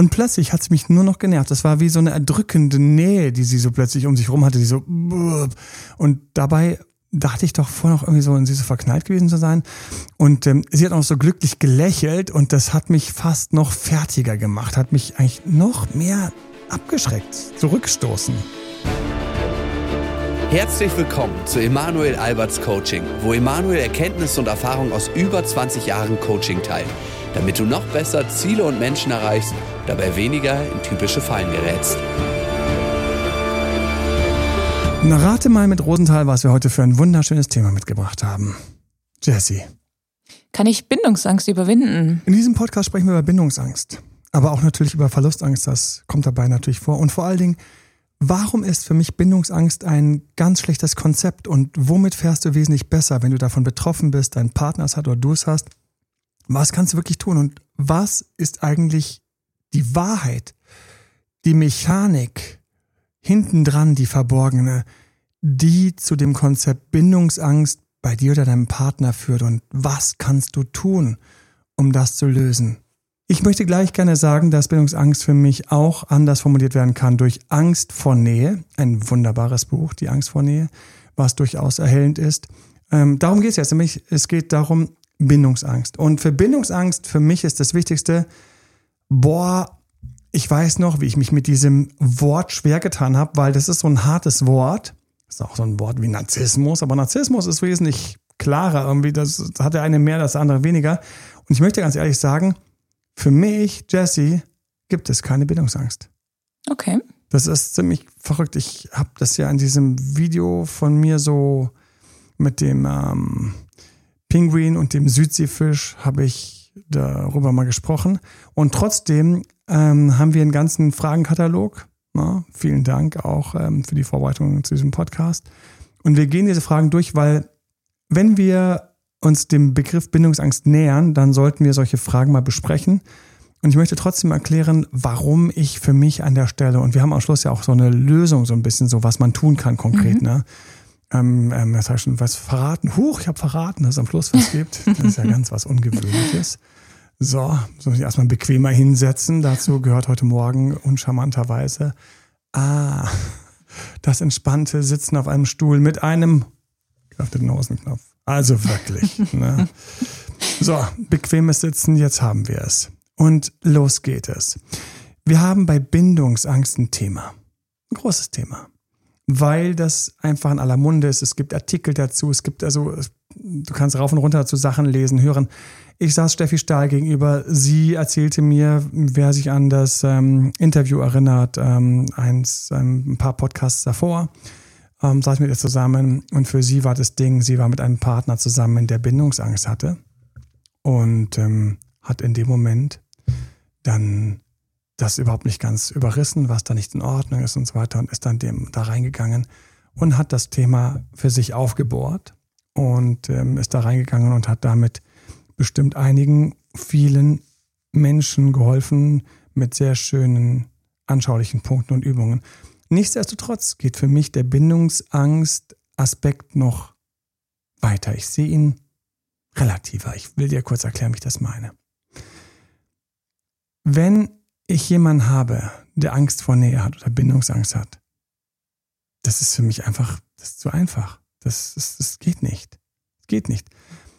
Und plötzlich hat sie mich nur noch genervt. Das war wie so eine erdrückende Nähe, die sie so plötzlich um sich rum hatte, die so und dabei dachte ich doch vorher noch irgendwie so in sie so verknallt gewesen zu sein. Und ähm, sie hat auch so glücklich gelächelt und das hat mich fast noch fertiger gemacht, hat mich eigentlich noch mehr abgeschreckt, zurückstoßen. Herzlich willkommen zu Emanuel Alberts Coaching, wo Emanuel Erkenntnisse und Erfahrung aus über 20 Jahren Coaching teilt, damit du noch besser Ziele und Menschen erreichst, dabei weniger in typische Fallen gerätst. Na, rate mal mit Rosenthal, was wir heute für ein wunderschönes Thema mitgebracht haben. Jesse. Kann ich Bindungsangst überwinden? In diesem Podcast sprechen wir über Bindungsangst, aber auch natürlich über Verlustangst. Das kommt dabei natürlich vor. Und vor allen Dingen, warum ist für mich Bindungsangst ein ganz schlechtes Konzept und womit fährst du wesentlich besser, wenn du davon betroffen bist, dein Partner es hat oder du es hast? Was kannst du wirklich tun und was ist eigentlich die Wahrheit, die Mechanik, hinten dran die verborgene, die zu dem Konzept Bindungsangst bei dir oder deinem Partner führt und was kannst du tun, um das zu lösen? Ich möchte gleich gerne sagen, dass Bindungsangst für mich auch anders formuliert werden kann durch Angst vor Nähe. Ein wunderbares Buch, die Angst vor Nähe, was durchaus erhellend ist. Ähm, darum geht es jetzt, nämlich es geht darum, Bindungsangst. Und für Bindungsangst, für mich ist das Wichtigste, boah, ich weiß noch, wie ich mich mit diesem Wort schwer getan habe, weil das ist so ein hartes Wort. Das ist auch so ein Wort wie Narzissmus, aber Narzissmus ist wesentlich klarer irgendwie. Das hat der eine mehr, das andere weniger. Und ich möchte ganz ehrlich sagen, für mich, Jesse, gibt es keine Bindungsangst. Okay. Das ist ziemlich verrückt. Ich habe das ja in diesem Video von mir so mit dem ähm, Pinguin und dem Südseefisch habe ich darüber mal gesprochen. Und trotzdem ähm, haben wir einen ganzen Fragenkatalog. Na, vielen Dank auch ähm, für die Vorbereitung zu diesem Podcast. Und wir gehen diese Fragen durch, weil wenn wir uns dem Begriff Bindungsangst nähern, dann sollten wir solche Fragen mal besprechen. Und ich möchte trotzdem erklären, warum ich für mich an der Stelle, und wir haben am Schluss ja auch so eine Lösung, so ein bisschen so, was man tun kann konkret, mhm. ne? Ähm, ähm, das heißt schon was verraten. Huch, ich habe verraten, dass es am Schluss was gibt. Das ist ja ganz was Ungewöhnliches. So, soll ich erstmal bequemer hinsetzen. Dazu gehört heute Morgen uncharmanterweise ah, das entspannte Sitzen auf einem Stuhl mit einem geöffneten Hosenknopf. Also wirklich. ne? So, bequemes Sitzen, jetzt haben wir es. Und los geht es. Wir haben bei Bindungsangst ein Thema. Ein großes Thema. Weil das einfach in aller Munde ist. Es gibt Artikel dazu. Es gibt also, du kannst rauf und runter zu Sachen lesen, hören. Ich saß Steffi Stahl gegenüber. Sie erzählte mir, wer sich an das ähm, Interview erinnert, ähm, eins, ähm, ein paar Podcasts davor, ähm, saß mit ihr zusammen und für sie war das Ding, sie war mit einem Partner zusammen, der Bindungsangst hatte und ähm, hat in dem Moment dann das überhaupt nicht ganz überrissen, was da nicht in Ordnung ist und so weiter und ist dann dem da reingegangen und hat das Thema für sich aufgebohrt und ähm, ist da reingegangen und hat damit bestimmt einigen, vielen Menschen geholfen mit sehr schönen, anschaulichen Punkten und Übungen. Nichtsdestotrotz geht für mich der Bindungsangst-Aspekt noch weiter. Ich sehe ihn relativer. Ich will dir kurz erklären, wie ich das meine. Wenn ich jemanden habe, der Angst vor Nähe hat oder Bindungsangst hat, das ist für mich einfach, das ist zu einfach. Das, das, das geht nicht. Das geht nicht.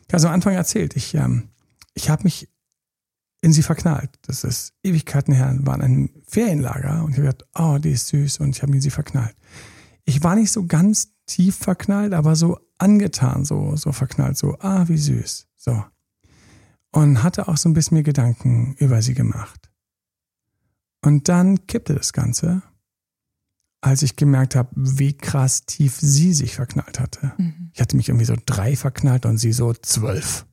Ich habe am Anfang erzählt, ich, ähm, ich habe mich in sie verknallt. Das ist Ewigkeiten her, war in einem Ferienlager und ich habe gedacht, oh, die ist süß und ich habe mich in sie verknallt. Ich war nicht so ganz tief verknallt, aber so angetan, so, so verknallt, so, ah, wie süß. So. Und hatte auch so ein bisschen mir Gedanken über sie gemacht. Und dann kippte das Ganze als ich gemerkt habe, wie krass tief sie sich verknallt hatte. Mhm. Ich hatte mich irgendwie so drei verknallt und sie so zwölf.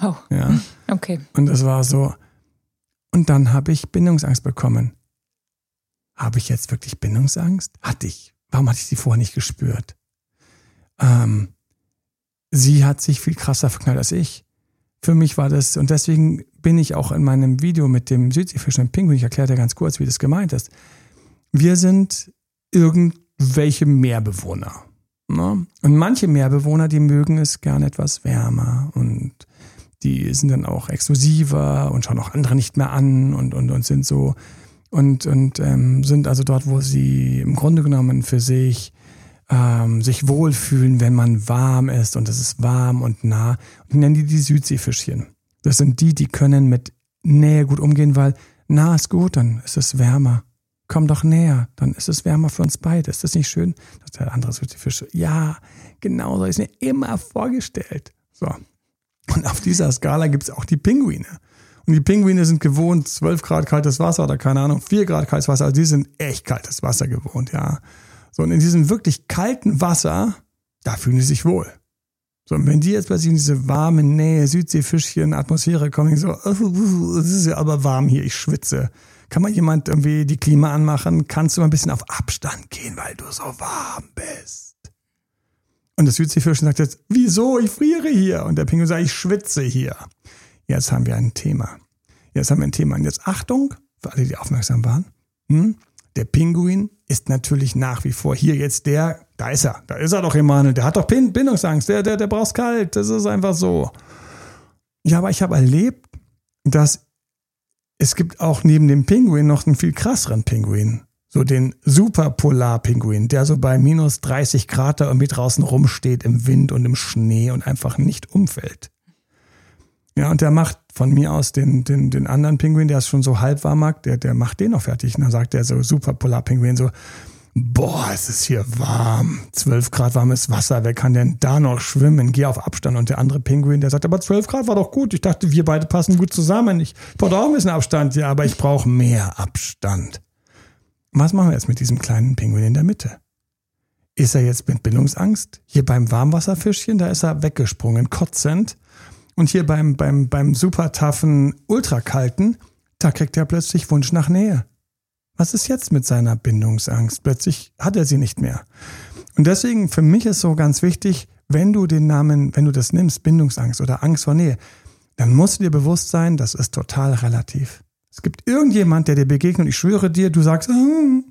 Oh. Ja. Okay. Und es war so. Und dann habe ich Bindungsangst bekommen. Habe ich jetzt wirklich Bindungsangst? Hatte ich. Warum hatte ich sie vorher nicht gespürt? Ähm, sie hat sich viel krasser verknallt als ich. Für mich war das, und deswegen bin ich auch in meinem Video mit dem Südseefisch und Pinguin, ich erkläre dir ganz kurz, wie das gemeint ist. Wir sind irgendwelche Meerbewohner. Ne? Und manche Meerbewohner, die mögen es gern etwas wärmer und die sind dann auch exklusiver und schauen auch andere nicht mehr an und, und, und sind so und, und ähm, sind also dort, wo sie im Grunde genommen für sich ähm, sich wohlfühlen, wenn man warm ist und es ist warm und nah. Und nennen die die Südseefischchen. Das sind die, die können mit Nähe gut umgehen, weil nah ist gut, dann ist es wärmer. Komm doch näher, dann ist es wärmer für uns beide. Ist das nicht schön? Das der andere Südseefisch. Ja, genau so ist mir immer vorgestellt. So. Und auf dieser Skala gibt es auch die Pinguine. Und die Pinguine sind gewohnt, 12 Grad kaltes Wasser oder keine Ahnung, 4 Grad kaltes Wasser. Also die sind echt kaltes Wasser gewohnt, ja. So, und in diesem wirklich kalten Wasser, da fühlen sie sich wohl. So, und wenn die jetzt plötzlich in diese warme Nähe, Südseefischchen, Atmosphäre kommen, so, es ist ja aber warm hier, ich schwitze. Kann mal jemand irgendwie die Klima anmachen? Kannst du mal ein bisschen auf Abstand gehen, weil du so warm bist? Und das Südseefischchen sagt jetzt, wieso? Ich friere hier. Und der Pinguin sagt, ich schwitze hier. Jetzt haben wir ein Thema. Jetzt haben wir ein Thema. Und jetzt Achtung, für alle, die aufmerksam waren. Hm? Der Pinguin ist natürlich nach wie vor hier jetzt der, da ist er, da ist er doch Emanuel, der hat doch Bindungsangst, der, der, der braucht kalt, das ist einfach so. Ja, aber ich habe erlebt, dass es gibt auch neben dem Pinguin noch einen viel krasseren Pinguin. So den Superpolarpinguin, der so bei minus 30 Grad da irgendwie draußen rumsteht im Wind und im Schnee und einfach nicht umfällt. Ja, und der macht von mir aus den, den, den anderen Pinguin, der es schon so halb warm mag, der, der macht den noch fertig. Und dann sagt der so super Polarpinguin so, boah, es ist hier warm. 12 Grad warmes Wasser, wer kann denn da noch schwimmen? Geh auf Abstand. Und der andere Pinguin, der sagt, aber 12 Grad war doch gut. Ich dachte, wir beide passen gut zusammen. Ich brauche auch ein bisschen Abstand. Ja, aber ich brauche mehr Abstand. Was machen wir jetzt mit diesem kleinen Pinguin in der Mitte? Ist er jetzt mit Bindungsangst? Hier beim Warmwasserfischchen, da ist er weggesprungen, kotzend. Und hier beim, beim, beim super taffen, ultrakalten, da kriegt er plötzlich Wunsch nach Nähe. Was ist jetzt mit seiner Bindungsangst? Plötzlich hat er sie nicht mehr. Und deswegen für mich ist so ganz wichtig, wenn du den Namen, wenn du das nimmst, Bindungsangst oder Angst vor Nähe, dann musst du dir bewusst sein, das ist total relativ. Es gibt irgendjemand, der dir begegnet und ich schwöre dir, du sagst, hm,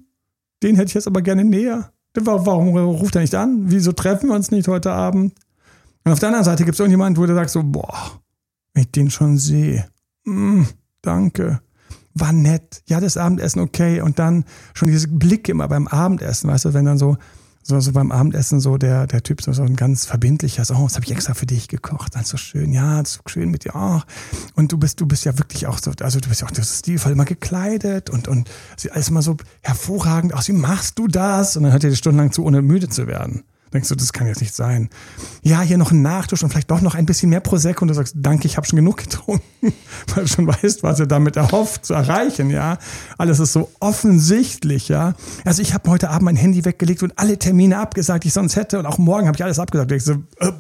den hätte ich jetzt aber gerne näher. Warum ruft er nicht an? Wieso treffen wir uns nicht heute Abend? Und auf der anderen Seite gibt es irgendjemanden, wo du sagst so, boah, wenn ich den schon sehe, mm, danke, war nett, ja, das Abendessen okay und dann schon diese Blicke immer beim Abendessen, weißt du, wenn dann so, so, so beim Abendessen so der, der Typ so, so ein ganz verbindlicher, so, oh, das habe ich extra für dich gekocht, ist so schön, ja, so schön mit dir, oh. und du bist, du bist ja wirklich auch so, also du bist ja auch das stilvoll immer gekleidet und, und sieht alles immer so hervorragend aus, wie machst du das? Und dann hört er dir stundenlang zu, ohne müde zu werden. Denkst du, das kann jetzt nicht sein. Ja, hier noch ein Nachtisch und vielleicht doch noch ein bisschen mehr Prosecco und du sagst, danke, ich habe schon genug getrunken, weil du schon weißt, was er damit erhofft zu erreichen, ja. Alles ist so offensichtlich, ja. Also ich habe heute Abend mein Handy weggelegt und alle Termine abgesagt, die ich sonst hätte und auch morgen habe ich alles abgesagt. Ich so, äh,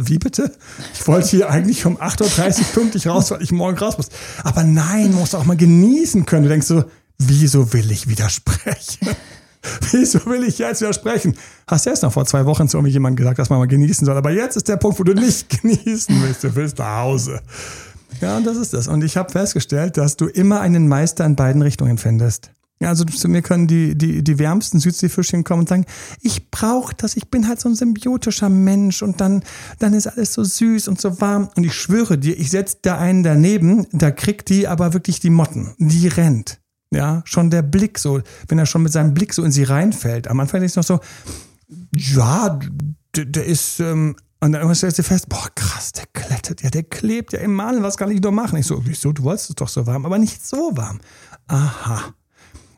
wie bitte? Ich wollte hier eigentlich um 8.30 Uhr pünktlich raus, weil ich morgen raus muss. Aber nein, musst du auch mal genießen können. Du denkst so, wieso will ich widersprechen? Wieso will ich jetzt widersprechen? Hast du erst noch vor zwei Wochen zu jemandem gesagt, dass man mal genießen soll. Aber jetzt ist der Punkt, wo du nicht genießen willst. Du willst nach Hause. Ja, und das ist das. Und ich habe festgestellt, dass du immer einen Meister in beiden Richtungen findest. Ja, also zu mir können die, die, die wärmsten Südseefischchen kommen und sagen, ich brauche das, ich bin halt so ein symbiotischer Mensch und dann, dann ist alles so süß und so warm. Und ich schwöre dir, ich setze da einen daneben, da kriegt die aber wirklich die Motten. Die rennt. Ja, schon der Blick so, wenn er schon mit seinem Blick so in sie reinfällt. Am Anfang ist es noch so, ja, der, der ist, ähm, und dann irgendwann stellst du fest, boah, krass, der klettet ja, der klebt ja im Malen, was kann ich doch machen? Ich so, wieso, du wolltest es doch so warm, aber nicht so warm. Aha.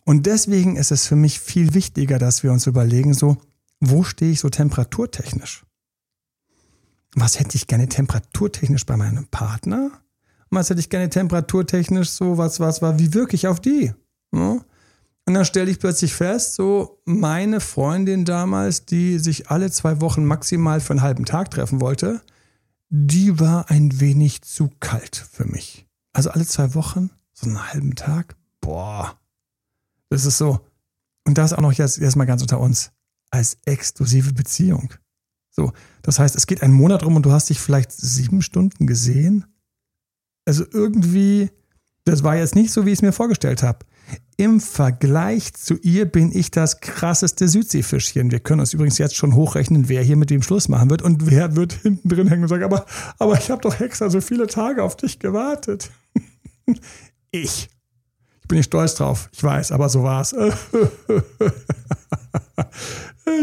Und deswegen ist es für mich viel wichtiger, dass wir uns überlegen, so, wo stehe ich so temperaturtechnisch? Was hätte ich gerne temperaturtechnisch bei meinem Partner? Was hätte ich gerne temperaturtechnisch so, was, was war, wie wirke ich auf die? Ja? Und dann stelle ich plötzlich fest, so meine Freundin damals, die sich alle zwei Wochen maximal für einen halben Tag treffen wollte, die war ein wenig zu kalt für mich. Also alle zwei Wochen, so einen halben Tag, boah, das ist so. Und das auch noch jetzt erstmal ganz unter uns, als exklusive Beziehung. So, das heißt, es geht einen Monat rum und du hast dich vielleicht sieben Stunden gesehen also irgendwie, das war jetzt nicht so, wie ich es mir vorgestellt habe. Im Vergleich zu ihr bin ich das krasseste Südseefischchen. Wir können uns übrigens jetzt schon hochrechnen, wer hier mit dem Schluss machen wird und wer wird hinten drin hängen und sagen, aber, aber ich habe doch extra so viele Tage auf dich gewartet. ich. Ich bin ich stolz drauf. Ich weiß, aber so war's.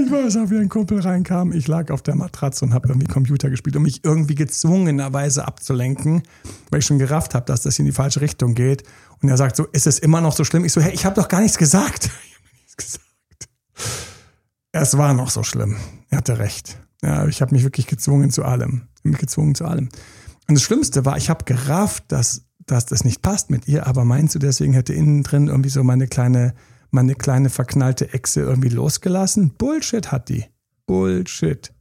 ich weiß auch, wie ein Kumpel reinkam. Ich lag auf der Matratze und habe irgendwie Computer gespielt, um mich irgendwie gezwungenerweise abzulenken, weil ich schon gerafft habe, dass das in die falsche Richtung geht. Und er sagt so, ist es immer noch so schlimm? Ich so, hey, ich habe doch gar nichts gesagt. Ich habe nichts gesagt. Es war noch so schlimm. Er hatte recht. Ja, ich habe mich wirklich gezwungen zu allem. Mich gezwungen zu allem. Und das Schlimmste war, ich habe gerafft, dass dass das nicht passt mit ihr, aber meinst du, deswegen hätte innen drin irgendwie so meine kleine, meine kleine verknallte Echse irgendwie losgelassen? Bullshit hat die. Bullshit.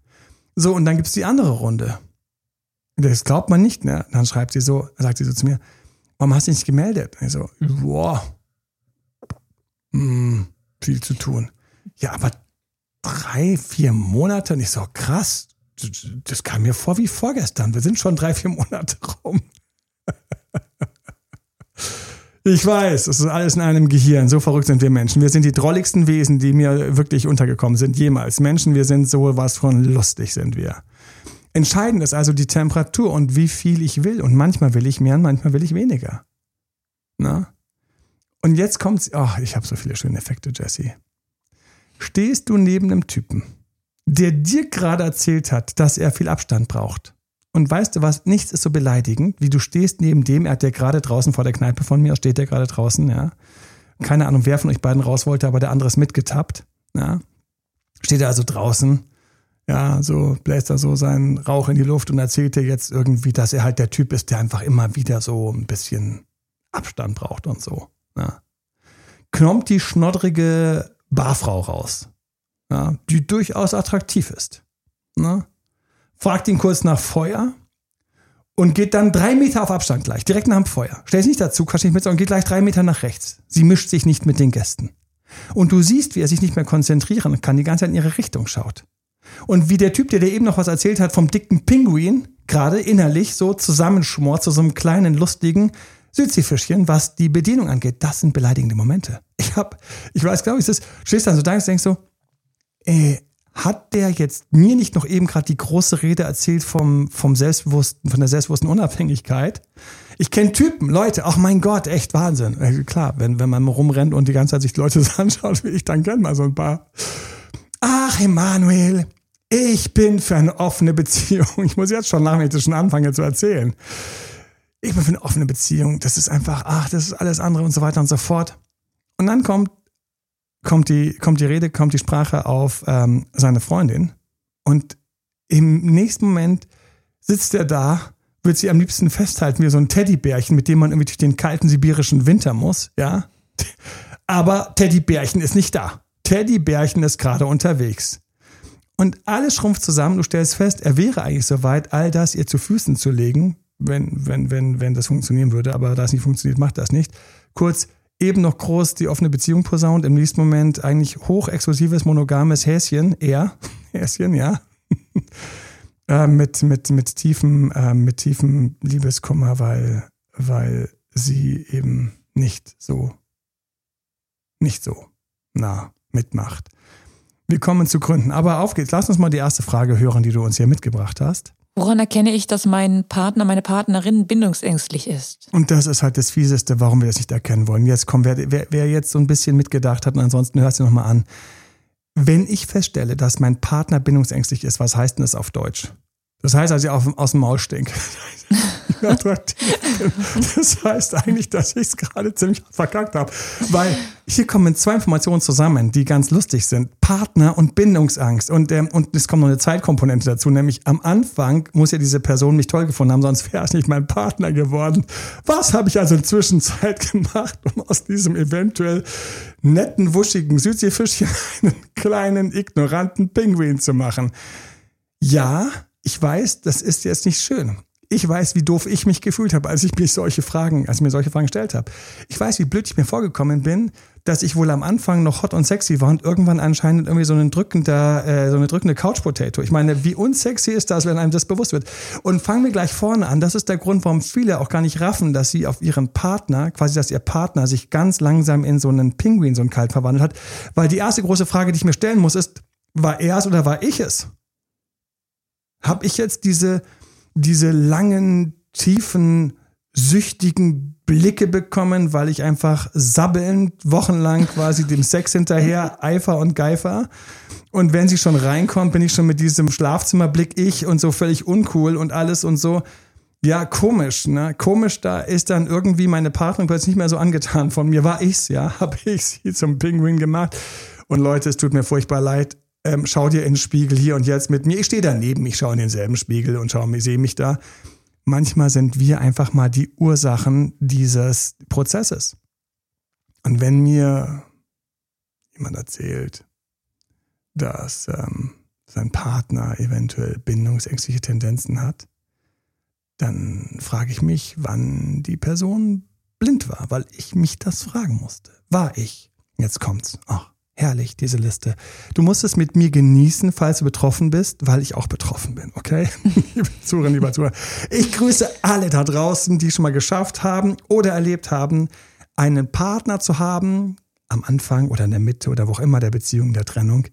So, und dann gibt's die andere Runde. Das glaubt man nicht, ne? Dann schreibt sie so, sagt sie so zu mir, warum hast du dich nicht gemeldet? ich so, boah, hm, viel zu tun. Ja, aber drei, vier Monate? Und ich so, krass, das kam mir vor wie vorgestern. Wir sind schon drei, vier Monate rum. Ich weiß, es ist alles in einem Gehirn. So verrückt sind wir Menschen. Wir sind die drolligsten Wesen, die mir wirklich untergekommen sind, jemals. Menschen, wir sind so was von lustig sind wir. Entscheidend ist also die Temperatur und wie viel ich will. Und manchmal will ich mehr und manchmal will ich weniger. Na? Und jetzt kommt's. Ach, ich habe so viele schöne Effekte, Jesse. Stehst du neben einem Typen, der dir gerade erzählt hat, dass er viel Abstand braucht und weißt du was, nichts ist so beleidigend, wie du stehst neben dem, er hat ja gerade draußen vor der Kneipe von mir, steht der gerade draußen, ja. Keine Ahnung, wer von euch beiden raus wollte, aber der andere ist mitgetappt, ja. Steht er also draußen, ja, so bläst er so seinen Rauch in die Luft und erzählt dir jetzt irgendwie, dass er halt der Typ ist, der einfach immer wieder so ein bisschen Abstand braucht und so, ja. Kommt die schnoddrige Barfrau raus, ja, die durchaus attraktiv ist, ne? Fragt ihn kurz nach Feuer und geht dann drei Meter auf Abstand gleich, direkt nach dem Feuer. Stellt sich nicht dazu, quatscht nicht mit, sondern geht gleich drei Meter nach rechts. Sie mischt sich nicht mit den Gästen. Und du siehst, wie er sich nicht mehr konzentrieren kann, die ganze Zeit in ihre Richtung schaut. Und wie der Typ, der dir eben noch was erzählt hat vom dicken Pinguin, gerade innerlich so zusammenschmort zu so einem kleinen, lustigen Südseefischchen, was die Bedienung angeht. Das sind beleidigende Momente. Ich hab, ich weiß, glaube ich, das stehst dann so da und denkst so, äh, hat der jetzt mir nicht noch eben gerade die große Rede erzählt vom, vom Selbstbewussten, von der selbstbewussten Unabhängigkeit? Ich kenne Typen, Leute, ach mein Gott, echt Wahnsinn. Äh, klar, wenn, wenn man rumrennt und die ganze Zeit sich die Leute anschaut, wie ich, dann kennt man so ein paar. Ach, Emanuel, ich bin für eine offene Beziehung. Ich muss jetzt schon nach, wenn ich das schon anfange zu erzählen. Ich bin für eine offene Beziehung. Das ist einfach, ach, das ist alles andere und so weiter und so fort. Und dann kommt kommt die, kommt die Rede, kommt die Sprache auf ähm, seine Freundin. Und im nächsten Moment sitzt er da, wird sie am liebsten festhalten wie so ein Teddybärchen, mit dem man irgendwie durch den kalten sibirischen Winter muss, ja. Aber Teddybärchen ist nicht da. Teddybärchen ist gerade unterwegs. Und alles schrumpft zusammen. Du stellst fest, er wäre eigentlich soweit, all das ihr zu Füßen zu legen, wenn, wenn, wenn, wenn das funktionieren würde. Aber da es nicht funktioniert, macht das nicht. Kurz, eben noch groß die offene Beziehung posaunt, im nächsten Moment eigentlich hochexklusives, monogames Häschen, er, Häschen, ja, äh, mit, mit, mit tiefem, äh, mit tiefem Liebeskummer, weil, weil sie eben nicht so, nicht so nah mitmacht. Wir kommen zu Gründen. Aber auf geht's. Lass uns mal die erste Frage hören, die du uns hier mitgebracht hast. Woran erkenne ich, dass mein Partner, meine Partnerin bindungsängstlich ist? Und das ist halt das Fieseste, warum wir das nicht erkennen wollen. Jetzt kommen, wer, wer, wer jetzt so ein bisschen mitgedacht hat und ansonsten hörst du nochmal an. Wenn ich feststelle, dass mein Partner bindungsängstlich ist, was heißt denn das auf Deutsch? Das heißt also, ich aus dem Maul stink. attraktiv bin. Das heißt eigentlich, dass ich es gerade ziemlich verkackt habe. Weil hier kommen zwei Informationen zusammen, die ganz lustig sind. Partner und Bindungsangst. Und, ähm, und es kommt noch eine Zeitkomponente dazu, nämlich am Anfang muss ja diese Person mich toll gefunden haben, sonst wäre es nicht mein Partner geworden. Was habe ich also in Zwischenzeit gemacht, um aus diesem eventuell netten, wuschigen Südseefischchen einen kleinen, ignoranten Pinguin zu machen? Ja, ich weiß, das ist jetzt nicht schön. Ich weiß, wie doof ich mich gefühlt habe, als ich mir solche Fragen, als mir solche Fragen gestellt habe. Ich weiß, wie blöd ich mir vorgekommen bin, dass ich wohl am Anfang noch hot und sexy war und irgendwann anscheinend irgendwie so ein drückender, äh, so eine drückende Couch Potato. Ich meine, wie unsexy ist das, wenn einem das bewusst wird? Und fangen wir gleich vorne an. Das ist der Grund, warum viele auch gar nicht raffen, dass sie auf ihren Partner, quasi, dass ihr Partner sich ganz langsam in so einen Pinguin, so einen Kalt verwandelt hat. Weil die erste große Frage, die ich mir stellen muss, ist, war er es oder war ich es? Hab ich jetzt diese diese langen, tiefen süchtigen Blicke bekommen, weil ich einfach sabbelnd wochenlang quasi dem Sex hinterher eifer und geifer. Und wenn sie schon reinkommt, bin ich schon mit diesem Schlafzimmerblick ich und so völlig uncool und alles und so. Ja, komisch, ne? Komisch, da ist dann irgendwie meine Partnerin plötzlich nicht mehr so angetan von mir. War ich's, ja? Habe ich sie zum Pinguin gemacht. Und Leute, es tut mir furchtbar leid. Ähm, schau dir in den Spiegel hier und jetzt mit mir. Ich stehe daneben, ich schaue in denselben Spiegel und schaue, sehe mich da. Manchmal sind wir einfach mal die Ursachen dieses Prozesses. Und wenn mir jemand erzählt, dass ähm, sein Partner eventuell bindungsängstliche Tendenzen hat, dann frage ich mich, wann die Person blind war, weil ich mich das fragen musste. War ich? Jetzt kommt's. Ach, herrlich, diese Liste. Du musst es mit mir genießen, falls du betroffen bist, weil ich auch betroffen bin, okay? liebe Zuhörer, lieber Zuhörer. Ich grüße alle da draußen, die schon mal geschafft haben oder erlebt haben, einen Partner zu haben, am Anfang oder in der Mitte oder wo auch immer der Beziehung, der Trennung,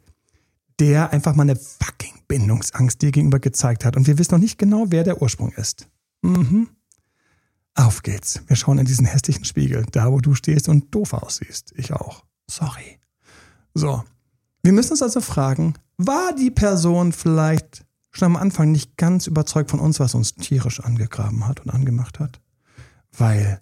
der einfach mal eine fucking Bindungsangst dir gegenüber gezeigt hat. Und wir wissen noch nicht genau, wer der Ursprung ist. Mhm. Auf geht's. Wir schauen in diesen hässlichen Spiegel, da wo du stehst und doof aussiehst. Ich auch. Sorry. So. Wir müssen uns also fragen, war die Person vielleicht schon am Anfang nicht ganz überzeugt von uns, was uns tierisch angegraben hat und angemacht hat? Weil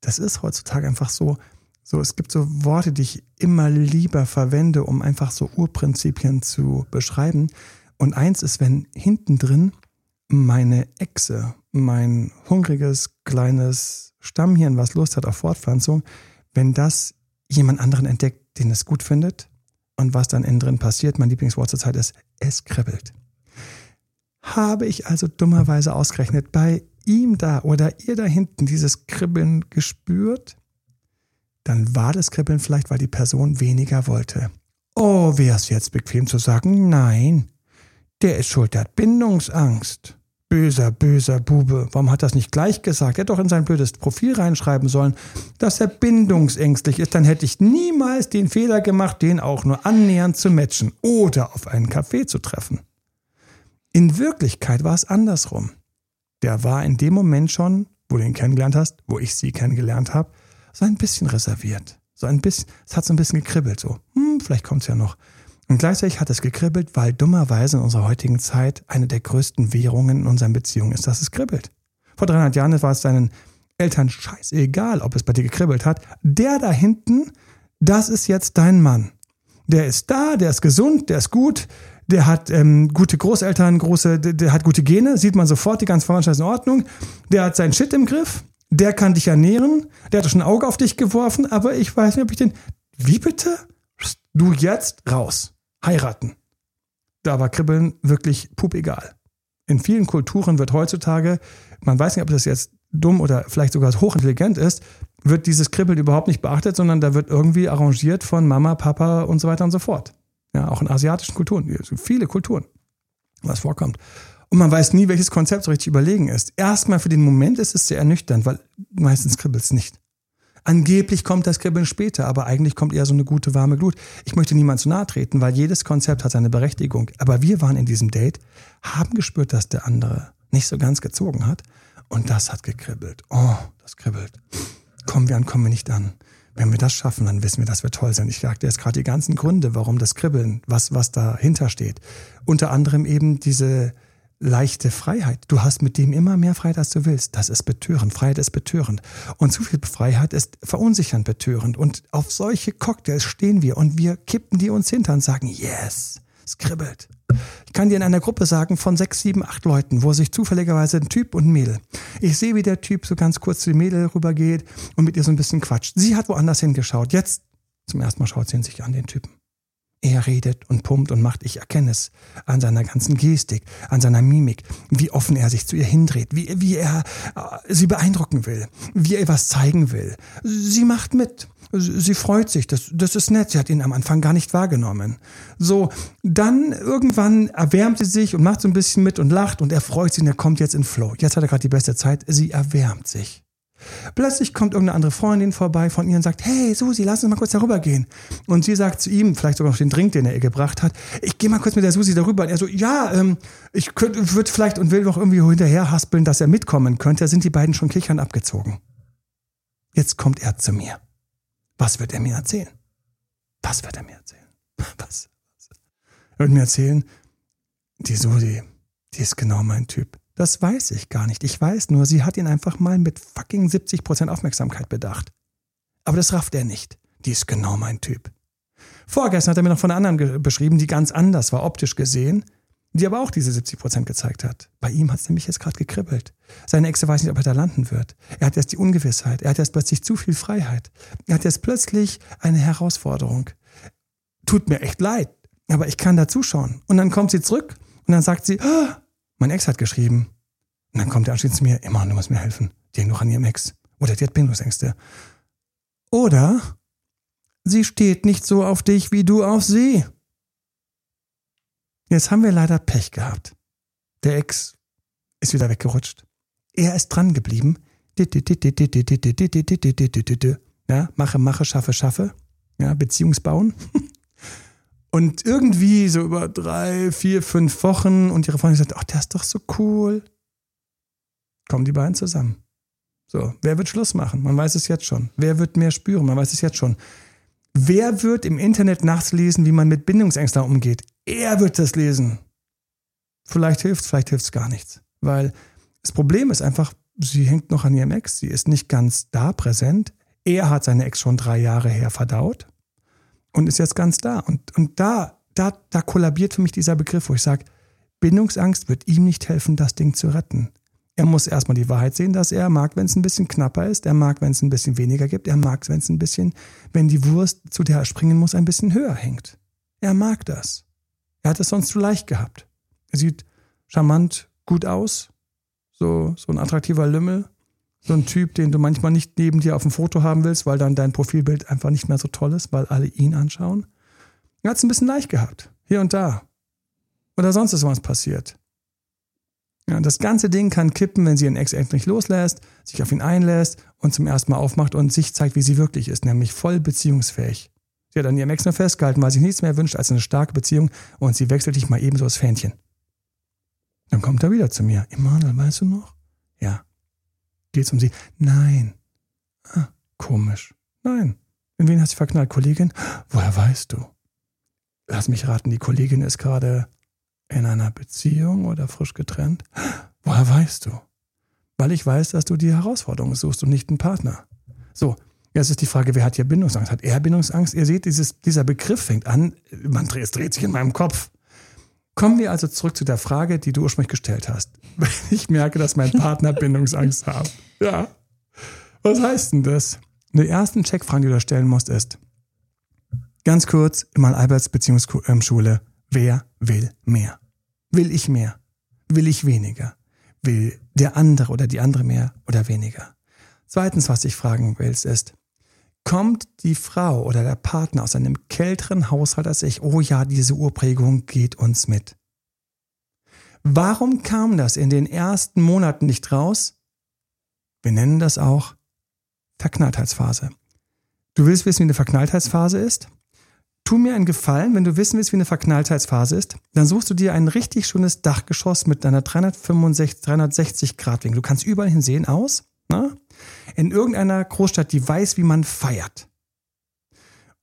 das ist heutzutage einfach so, so, es gibt so Worte, die ich immer lieber verwende, um einfach so Urprinzipien zu beschreiben. Und eins ist, wenn hinten drin meine Echse, mein hungriges kleines Stammhirn, was Lust hat auf Fortpflanzung, wenn das jemand anderen entdeckt, den es gut findet und was dann innen drin passiert, mein Lieblingswort zur Zeit ist, es kribbelt. Habe ich also dummerweise ausgerechnet bei ihm da oder ihr da hinten dieses Kribbeln gespürt? dann war das Kribbeln vielleicht, weil die Person weniger wollte. Oh, wäre es jetzt bequem zu sagen, nein, der ist schuld, der hat Bindungsangst. Böser, böser Bube, warum hat das nicht gleich gesagt? Er hätte doch in sein blödes Profil reinschreiben sollen, dass er bindungsängstlich ist. Dann hätte ich niemals den Fehler gemacht, den auch nur annähernd zu matchen oder auf einen Kaffee zu treffen. In Wirklichkeit war es andersrum. Der war in dem Moment schon, wo du ihn kennengelernt hast, wo ich sie kennengelernt habe, so ein bisschen reserviert. So ein bisschen, es hat so ein bisschen gekribbelt, so, hm, vielleicht kommt's ja noch. Und gleichzeitig hat es gekribbelt, weil dummerweise in unserer heutigen Zeit eine der größten Währungen in unseren Beziehungen ist, dass es kribbelt. Vor 300 Jahren war es deinen Eltern scheißegal, ob es bei dir gekribbelt hat. Der da hinten, das ist jetzt dein Mann. Der ist da, der ist gesund, der ist gut, der hat ähm, gute Großeltern, große, der, der, hat gute Gene, sieht man sofort, die ganze Verwandtschaft ist in Ordnung. Der hat seinen Shit im Griff, der kann dich ernähren, der hat schon ein Auge auf dich geworfen, aber ich weiß nicht, ob ich den. Wie bitte? Du jetzt raus. Heiraten. Da war Kribbeln wirklich pupegal. In vielen Kulturen wird heutzutage, man weiß nicht, ob das jetzt dumm oder vielleicht sogar hochintelligent ist, wird dieses Kribbeln überhaupt nicht beachtet, sondern da wird irgendwie arrangiert von Mama, Papa und so weiter und so fort. Ja, auch in asiatischen Kulturen, viele Kulturen, was vorkommt. Und man weiß nie, welches Konzept so richtig überlegen ist. Erstmal für den Moment ist es sehr ernüchternd, weil meistens kribbelt es nicht. Angeblich kommt das Kribbeln später, aber eigentlich kommt eher so eine gute warme Glut. Ich möchte niemand zu nahe treten, weil jedes Konzept hat seine Berechtigung. Aber wir waren in diesem Date, haben gespürt, dass der andere nicht so ganz gezogen hat. Und das hat gekribbelt. Oh, das kribbelt. Kommen wir an, kommen wir nicht an. Wenn wir das schaffen, dann wissen wir, dass wir toll sind. Ich sagte jetzt gerade die ganzen Gründe, warum das Kribbeln, was, was dahinter steht. Unter anderem eben diese, leichte Freiheit. Du hast mit dem immer mehr Freiheit, als du willst. Das ist betörend. Freiheit ist betörend. Und zu viel Freiheit ist verunsichernd betörend. Und auf solche Cocktails stehen wir und wir kippen die uns hinter und sagen, yes, es kribbelt. Ich kann dir in einer Gruppe sagen von sechs, sieben, acht Leuten, wo sich zufälligerweise ein Typ und ein Mädel. Ich sehe, wie der Typ so ganz kurz zu dem Mädel rübergeht und mit ihr so ein bisschen quatscht. Sie hat woanders hingeschaut. Jetzt zum ersten Mal schaut sie sich an den Typen. Er redet und pumpt und macht, ich erkenne es an seiner ganzen Gestik, an seiner Mimik, wie offen er sich zu ihr hindreht, wie, wie er äh, sie beeindrucken will, wie er was zeigen will. Sie macht mit. Sie freut sich, das, das ist nett. Sie hat ihn am Anfang gar nicht wahrgenommen. So, dann irgendwann erwärmt sie sich und macht so ein bisschen mit und lacht und er freut sich und er kommt jetzt in Flow. Jetzt hat er gerade die beste Zeit. Sie erwärmt sich. Plötzlich kommt irgendeine andere Freundin vorbei von ihr und sagt, hey Susi, lass uns mal kurz darüber gehen. Und sie sagt zu ihm, vielleicht sogar noch den Drink, den er ihr gebracht hat, ich gehe mal kurz mit der Susi darüber. Und er so, ja, ähm, ich würde vielleicht und will noch irgendwie hinterher haspeln, dass er mitkommen könnte. Da sind die beiden schon kichern abgezogen. Jetzt kommt er zu mir. Was wird er mir erzählen? Was wird er mir erzählen? Was? Er wird mir erzählen, die Susi, die ist genau mein Typ. Das weiß ich gar nicht. Ich weiß nur, sie hat ihn einfach mal mit fucking 70% Aufmerksamkeit bedacht. Aber das rafft er nicht. Die ist genau mein Typ. Vorgestern hat er mir noch von einer anderen beschrieben, die ganz anders war, optisch gesehen, die aber auch diese 70% gezeigt hat. Bei ihm hat es nämlich jetzt gerade gekribbelt. Seine Exe weiß nicht, ob er da landen wird. Er hat jetzt die Ungewissheit. Er hat jetzt plötzlich zu viel Freiheit. Er hat jetzt plötzlich eine Herausforderung. Tut mir echt leid, aber ich kann da zuschauen. Und dann kommt sie zurück und dann sagt sie, oh, mein Ex hat geschrieben. Und dann kommt er anschließend zu mir, immer, du musst mir helfen. Die hängt noch an ihrem Ex. Oder die hat Bindungsängste. Oder sie steht nicht so auf dich wie du auf sie. Jetzt haben wir leider Pech gehabt. Der Ex ist wieder weggerutscht. Er ist dran geblieben. Ja, mache, mache, schaffe, schaffe. Ja, Beziehungsbauen. Und irgendwie so über drei, vier, fünf Wochen und ihre Freundin sagt, ach, der ist doch so cool. Kommen die beiden zusammen. So, wer wird Schluss machen? Man weiß es jetzt schon. Wer wird mehr spüren? Man weiß es jetzt schon. Wer wird im Internet nachts lesen, wie man mit Bindungsängsten umgeht? Er wird das lesen. Vielleicht hilft es, vielleicht hilft es gar nichts. Weil das Problem ist einfach, sie hängt noch an ihrem Ex, sie ist nicht ganz da präsent. Er hat seine Ex schon drei Jahre her verdaut und ist jetzt ganz da. Und, und da, da, da kollabiert für mich dieser Begriff, wo ich sage, Bindungsangst wird ihm nicht helfen, das Ding zu retten. Er muss erstmal die Wahrheit sehen, dass er mag, wenn es ein bisschen knapper ist. Er mag, wenn es ein bisschen weniger gibt. Er mag, wenn es ein bisschen, wenn die Wurst, zu der er springen muss, ein bisschen höher hängt. Er mag das. Er hat es sonst zu leicht gehabt. Er sieht charmant gut aus. So, so ein attraktiver Lümmel. So ein Typ, den du manchmal nicht neben dir auf dem Foto haben willst, weil dann dein Profilbild einfach nicht mehr so toll ist, weil alle ihn anschauen. Er hat es ein bisschen leicht gehabt. Hier und da. Oder sonst ist was passiert. Ja, das ganze Ding kann kippen, wenn sie ihren Ex endlich loslässt, sich auf ihn einlässt und zum ersten Mal aufmacht und sich zeigt, wie sie wirklich ist, nämlich voll beziehungsfähig. Sie hat an ihrem Ex nur festgehalten, weil sie nichts mehr wünscht als eine starke Beziehung und sie wechselt dich mal ebenso das Fähnchen. Dann kommt er wieder zu mir. Emanuel, weißt du noch? Ja geht's um sie. Nein. Ah, komisch. Nein. In wen hast du verknallt? Kollegin? Woher weißt du? Lass mich raten, die Kollegin ist gerade in einer Beziehung oder frisch getrennt. Woher weißt du? Weil ich weiß, dass du die Herausforderung suchst und nicht einen Partner. So, jetzt ist die Frage, wer hat hier Bindungsangst? Hat er Bindungsangst? Ihr seht, dieses, dieser Begriff fängt an, man es dreht sich in meinem Kopf. Kommen wir also zurück zu der Frage, die du ursprünglich gestellt hast. Wenn ich merke, dass mein Partner Bindungsangst hat. Ja. Was heißt denn das? Die ersten Checkfragen, die du stellen musst, ist ganz kurz in meiner Alberts Beziehungsschule, wer will mehr? Will ich mehr? Will ich weniger? Will der andere oder die andere mehr oder weniger? Zweitens, was ich fragen willst, ist, kommt die Frau oder der Partner aus einem kälteren Haushalt als ich, oh ja, diese Urprägung geht uns mit. Warum kam das in den ersten Monaten nicht raus? Wir nennen das auch Verknalltheitsphase. Du willst wissen, wie eine Verknalltheitsphase ist? Tu mir einen Gefallen, wenn du wissen willst, wie eine Verknalltheitsphase ist, dann suchst du dir ein richtig schönes Dachgeschoss mit einer 365, 360 Grad Winkel. Du kannst überall hinsehen aus. Na? In irgendeiner Großstadt, die weiß, wie man feiert.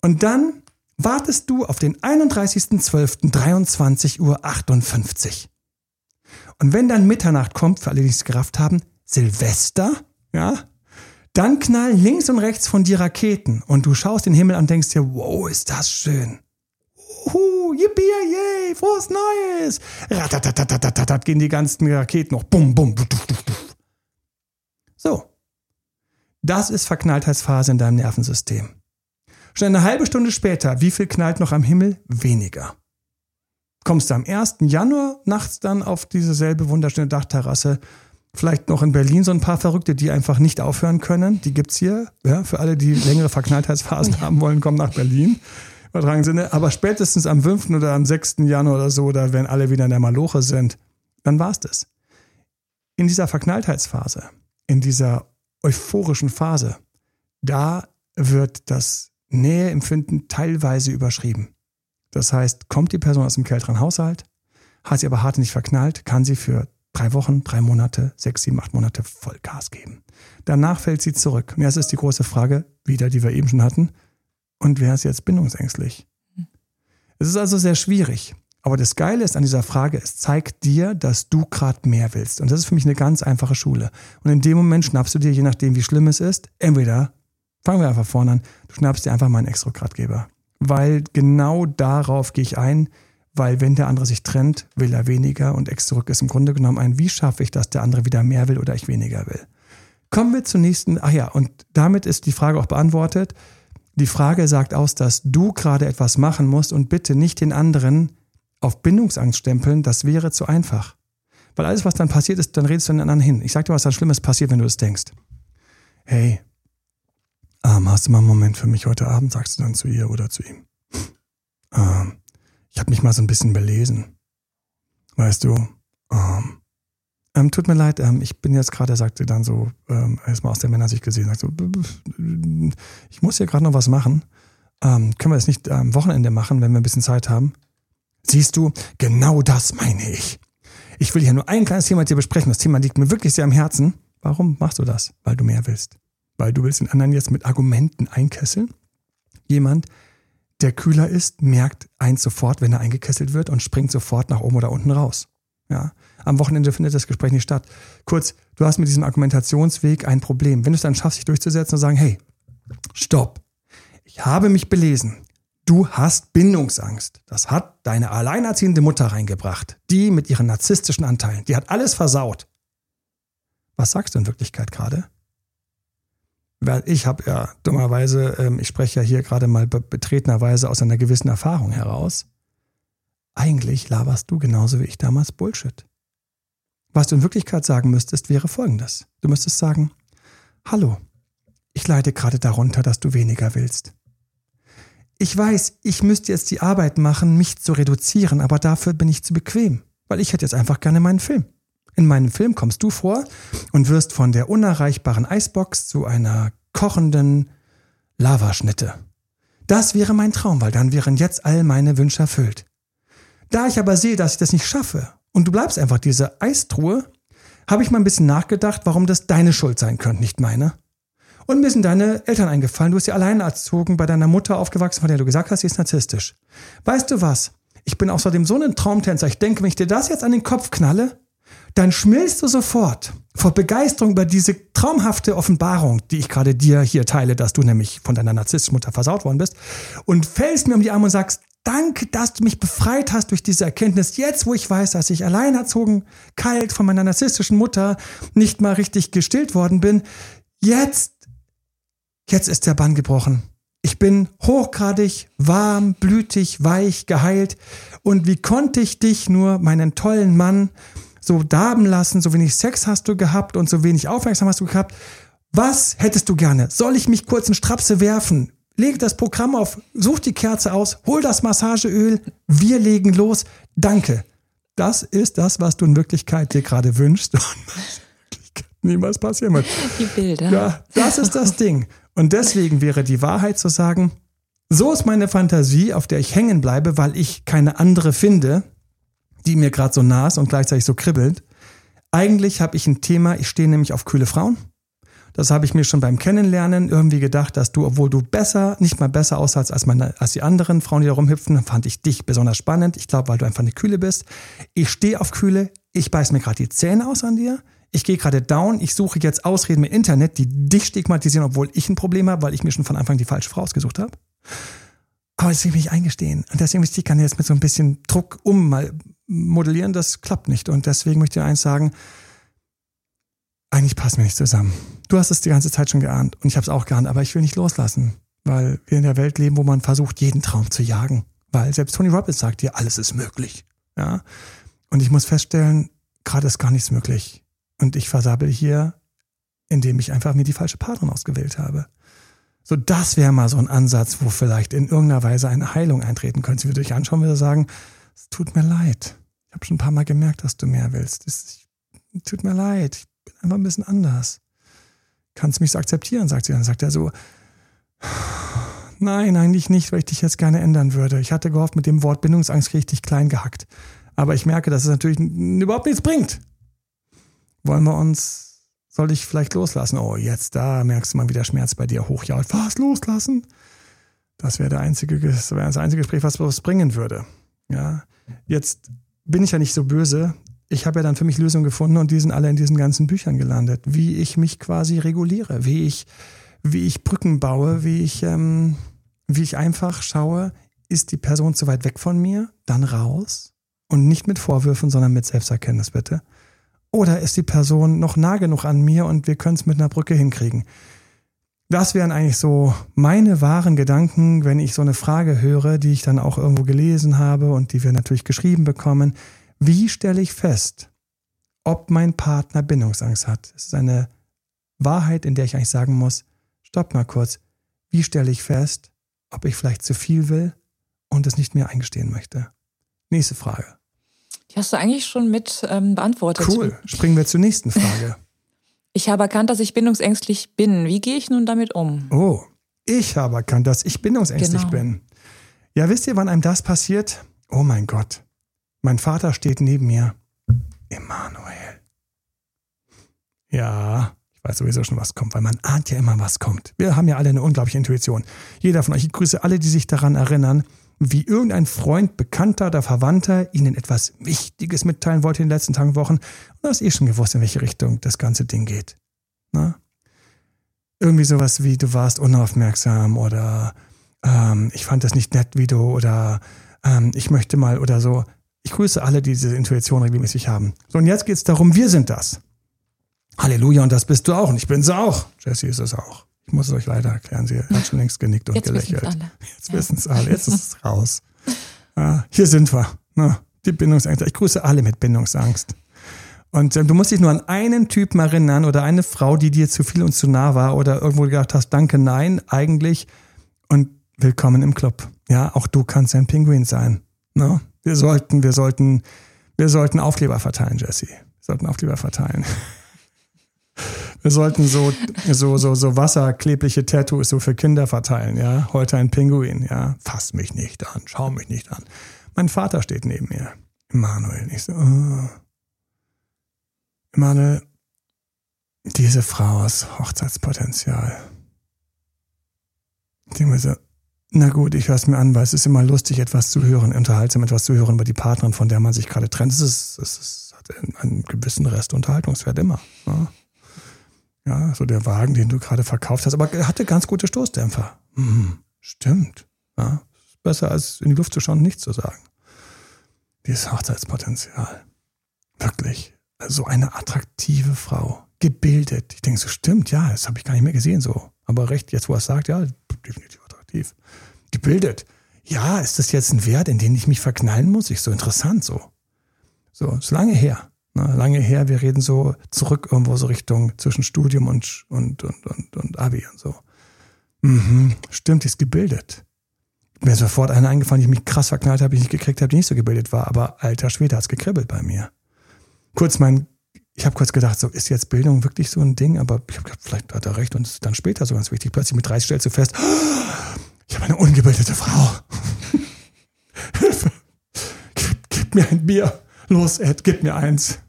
Und dann wartest du auf den 31.12.23 Uhr 58. Und wenn dann Mitternacht kommt, für alle, die es gerafft haben, Silvester, ja, dann knallen links und rechts von dir Raketen und du schaust den Himmel an und denkst dir, wow, ist das schön. Uhu, yippie, yay, frohes Neues. Ratatatatatatatat gehen die ganzen Raketen noch. Bum, bum. So. Das ist Verknalltheitsphase in deinem Nervensystem. Schon eine halbe Stunde später, wie viel knallt noch am Himmel? Weniger. Kommst du am 1. Januar nachts dann auf diese selbe wunderschöne Dachterrasse, vielleicht noch in Berlin so ein paar Verrückte, die einfach nicht aufhören können. Die gibt's hier. Ja, für alle, die längere Verknalltheitsphasen haben wollen, kommen nach Berlin. Im übertragenen Sinne. Aber spätestens am 5. oder am 6. Januar oder so, oder wenn alle wieder in der Maloche sind, dann war's das. In dieser Verknalltheitsphase, in dieser euphorischen Phase, da wird das Näheempfinden teilweise überschrieben. Das heißt, kommt die Person aus dem kälteren Haushalt, hat sie aber hart nicht verknallt, kann sie für drei Wochen, drei Monate, sechs, sieben, acht Monate Vollgas geben. Danach fällt sie zurück. Und das ist die große Frage, wieder, die wir eben schon hatten. Und wer ist jetzt bindungsängstlich? Es ist also sehr schwierig. Aber das Geile ist an dieser Frage, es zeigt dir, dass du gerade mehr willst. Und das ist für mich eine ganz einfache Schule. Und in dem Moment schnappst du dir, je nachdem, wie schlimm es ist, entweder, fangen wir einfach vorne an, du schnappst dir einfach mal einen Extrogradgeber. Weil genau darauf gehe ich ein, weil wenn der andere sich trennt, will er weniger und Ex zurück ist im Grunde genommen ein, wie schaffe ich, dass der andere wieder mehr will oder ich weniger will. Kommen wir zur nächsten, ach ja, und damit ist die Frage auch beantwortet. Die Frage sagt aus, dass du gerade etwas machen musst und bitte nicht den anderen auf Bindungsangst stempeln, das wäre zu einfach. Weil alles, was dann passiert ist, dann redest du den anderen hin. Ich sag dir, was dann Schlimmes passiert, wenn du das denkst. Hey, ähm, hast du mal einen Moment für mich heute Abend, sagst du dann zu ihr oder zu ihm. Ähm, ich habe mich mal so ein bisschen belesen. Weißt du, ähm, ähm, tut mir leid, ähm, ich bin jetzt gerade, er sagte dann so, ähm, erstmal aus der Männersicht gesehen, sagt so, ich muss hier gerade noch was machen. Ähm, können wir das nicht am Wochenende machen, wenn wir ein bisschen Zeit haben? Siehst du, genau das meine ich. Ich will hier nur ein kleines Thema mit dir besprechen. Das Thema liegt mir wirklich sehr am Herzen. Warum machst du das? Weil du mehr willst. Weil du willst den anderen jetzt mit Argumenten einkesseln. Jemand, der kühler ist, merkt eins sofort, wenn er eingekesselt wird und springt sofort nach oben oder unten raus. Ja. Am Wochenende findet das Gespräch nicht statt. Kurz, du hast mit diesem Argumentationsweg ein Problem. Wenn du es dann schaffst, dich durchzusetzen und sagen, hey, stopp. Ich habe mich belesen. Du hast Bindungsangst. Das hat deine alleinerziehende Mutter reingebracht. Die mit ihren narzisstischen Anteilen. Die hat alles versaut. Was sagst du in Wirklichkeit gerade? Weil ich habe ja dummerweise, ähm, ich spreche ja hier gerade mal betretenerweise aus einer gewissen Erfahrung heraus. Eigentlich laberst du genauso wie ich damals Bullshit. Was du in Wirklichkeit sagen müsstest, wäre folgendes. Du müsstest sagen, hallo, ich leide gerade darunter, dass du weniger willst. Ich weiß, ich müsste jetzt die Arbeit machen, mich zu reduzieren, aber dafür bin ich zu bequem, weil ich hätte jetzt einfach gerne meinen Film. In meinem Film kommst du vor und wirst von der unerreichbaren Eisbox zu einer kochenden Lavaschnitte. Das wäre mein Traum, weil dann wären jetzt all meine Wünsche erfüllt. Da ich aber sehe, dass ich das nicht schaffe und du bleibst einfach diese Eistruhe, habe ich mal ein bisschen nachgedacht, warum das deine Schuld sein könnte, nicht meine. Und mir sind deine Eltern eingefallen. Du bist ja alleine erzogen, bei deiner Mutter aufgewachsen, von der du gesagt hast, sie ist narzisstisch. Weißt du was? Ich bin außerdem so ein Traumtänzer. Ich denke, wenn ich dir das jetzt an den Kopf knalle, dann schmilzt du sofort vor Begeisterung über diese traumhafte Offenbarung, die ich gerade dir hier teile, dass du nämlich von deiner narzisstischen Mutter versaut worden bist, und fällst mir um die Arme und sagst, danke, dass du mich befreit hast durch diese Erkenntnis. Jetzt, wo ich weiß, dass ich allein erzogen, kalt von meiner narzisstischen Mutter nicht mal richtig gestillt worden bin, jetzt Jetzt ist der Bann gebrochen. Ich bin hochgradig, warm, blütig, weich, geheilt. Und wie konnte ich dich nur, meinen tollen Mann, so darben lassen? So wenig Sex hast du gehabt und so wenig Aufmerksamkeit hast du gehabt. Was hättest du gerne? Soll ich mich kurz in Strapse werfen? Leg das Programm auf, such die Kerze aus, hol das Massageöl, wir legen los. Danke. Das ist das, was du in Wirklichkeit dir gerade wünschst und niemals passieren wird. Die Bilder. Ja, das ist das Ding. Und deswegen wäre die Wahrheit zu sagen, so ist meine Fantasie, auf der ich hängen bleibe, weil ich keine andere finde, die mir gerade so nah ist und gleichzeitig so kribbelt. Eigentlich habe ich ein Thema, ich stehe nämlich auf kühle Frauen. Das habe ich mir schon beim Kennenlernen irgendwie gedacht, dass du, obwohl du besser, nicht mal besser aussahst als, meine, als die anderen Frauen, die da rumhüpfen, fand ich dich besonders spannend. Ich glaube, weil du einfach eine Kühle bist. Ich stehe auf Kühle. Ich beiß mir gerade die Zähne aus an dir ich gehe gerade down, ich suche jetzt Ausreden im Internet, die dich stigmatisieren, obwohl ich ein Problem habe, weil ich mir schon von Anfang die falsche Frau ausgesucht habe. Aber das will ich eingestehen. Und deswegen möchte ich gerne jetzt mit so ein bisschen Druck um mal modellieren, das klappt nicht. Und deswegen möchte ich eins sagen, eigentlich passt mir nicht zusammen. Du hast es die ganze Zeit schon geahnt und ich habe es auch geahnt, aber ich will nicht loslassen, weil wir in der Welt leben, wo man versucht, jeden Traum zu jagen. Weil selbst Tony Robbins sagt dir, alles ist möglich. Ja. Und ich muss feststellen, gerade ist gar nichts möglich. Und ich versabbel hier, indem ich einfach mir die falsche Partnerin ausgewählt habe. So, das wäre mal so ein Ansatz, wo vielleicht in irgendeiner Weise eine Heilung eintreten könnte. Sie würde dich anschauen und sagen, es tut mir leid. Ich habe schon ein paar Mal gemerkt, dass du mehr willst. Es tut mir leid. Ich bin einfach ein bisschen anders. kannst du mich so akzeptieren, sagt sie. Dann sagt er so, nein, eigentlich nicht, weil ich dich jetzt gerne ändern würde. Ich hatte gehofft, mit dem Wort Bindungsangst richtig klein gehackt. Aber ich merke, dass es natürlich überhaupt nichts bringt. Wollen wir uns, soll ich vielleicht loslassen? Oh, jetzt, da merkst du mal, wie der Schmerz bei dir hochjault. Was, loslassen? Das wäre der einzige, das das einzige Gespräch, was was bringen würde. Ja, jetzt bin ich ja nicht so böse. Ich habe ja dann für mich Lösungen gefunden und die sind alle in diesen ganzen Büchern gelandet. Wie ich mich quasi reguliere, wie ich, wie ich Brücken baue, wie ich, ähm, wie ich einfach schaue, ist die Person zu weit weg von mir, dann raus und nicht mit Vorwürfen, sondern mit Selbsterkenntnis bitte. Oder ist die Person noch nah genug an mir und wir können es mit einer Brücke hinkriegen? Das wären eigentlich so meine wahren Gedanken, wenn ich so eine Frage höre, die ich dann auch irgendwo gelesen habe und die wir natürlich geschrieben bekommen. Wie stelle ich fest, ob mein Partner Bindungsangst hat? Es ist eine Wahrheit, in der ich eigentlich sagen muss, stopp mal kurz. Wie stelle ich fest, ob ich vielleicht zu viel will und es nicht mehr eingestehen möchte? Nächste Frage. Die hast du eigentlich schon mit ähm, beantwortet. Cool. Springen wir zur nächsten Frage. Ich habe erkannt, dass ich bindungsängstlich bin. Wie gehe ich nun damit um? Oh, ich habe erkannt, dass ich bindungsängstlich Genau. bin. Ja, wisst ihr, wann einem das passiert? Oh mein Gott. Mein Vater steht neben mir. Emanuel. Ja, ich weiß sowieso schon, was kommt, weil man ahnt ja immer, was kommt. Wir haben ja alle eine unglaubliche Intuition. Jeder von euch, ich grüße alle, die sich daran erinnern, wie irgendein Freund, Bekannter oder Verwandter ihnen etwas Wichtiges mitteilen wollte in den letzten Tagen, Wochen. Und du hast eh schon gewusst, in welche Richtung das ganze Ding geht. Na? Irgendwie sowas wie, du warst unaufmerksam oder ähm, ich fand das nicht nett, wie du oder ähm, ich möchte mal oder so. Ich grüße alle, die diese Intuition regelmäßig haben. So, und jetzt geht's darum, wir sind das. Halleluja, und das bist du auch. Und ich bin sie auch. Jessie ist es auch. Ich muss es euch leider erklären. Sie hat schon längst genickt und Jetzt wissen's gelächelt. alle. Jetzt Ja. wissen es alle. Jetzt ist es raus. Ja, hier sind wir. Na, die Bindungsangst. Ich grüße alle mit Bindungsangst. Und ähm, du musst dich nur an einen Typen erinnern oder eine Frau, die dir zu viel und zu nah war oder irgendwo gedacht hast, danke, nein, eigentlich. Und willkommen im Club. Ja, auch du kannst ein Pinguin sein. Ne? Wir sollten, wir sollten, wir sollten Aufkleber verteilen, Jesse. Wir sollten Aufkleber verteilen. Wir sollten so, so, so, so wasserklebliche Tattoos so für Kinder verteilen, ja. Heute ein Pinguin, ja. Fass mich nicht an, schau mich nicht an. Mein Vater steht neben mir. Emanuel. Ich so, oh. Emanuel, diese Frau aus Hochzeitspotenzial. Ich denke mir so, na gut, ich höre es mir an, weil es ist immer lustig, etwas zu hören, unterhaltsam etwas zu hören über die Partnerin, von der man sich gerade trennt. Es, ist, es ist, hat einen gewissen Rest Unterhaltungswert immer. Ne? Ja, so der Wagen, den du gerade verkauft hast, aber er hatte ganz gute Stoßdämpfer. Hm, stimmt. Ja, besser als in die Luft zu schauen und nichts zu sagen. Dieses Hochzeitspotenzial. Wirklich. So eine attraktive Frau. Gebildet. Ich denke so, stimmt, ja, das habe ich gar nicht mehr gesehen so. Aber recht, jetzt wo er es sagt, ja, definitiv attraktiv. Gebildet. Ja, ist das jetzt ein Wert, in den ich mich verknallen muss? Ich so interessant so. So, ist lange her. Ne, lange her, wir reden so zurück irgendwo so Richtung zwischen Studium und, und, und, und, und Abi und so. Mhm, stimmt, die ist gebildet. Mir ist sofort eine eingefallen, die ich mich krass verknallt habe, die ich nicht gekriegt habe, die nicht so gebildet war. Aber alter Schwede hat's gekribbelt bei mir. Kurz mein, ich habe kurz gedacht, so ist jetzt Bildung wirklich so ein Ding? Aber ich habe gedacht, vielleicht hat er recht und es ist dann später so ganz wichtig. Plötzlich mit 30 stellst du fest, ich habe eine ungebildete Frau. Hilfe. Gib, gib mir ein Bier. Los, Ed, gib mir eins.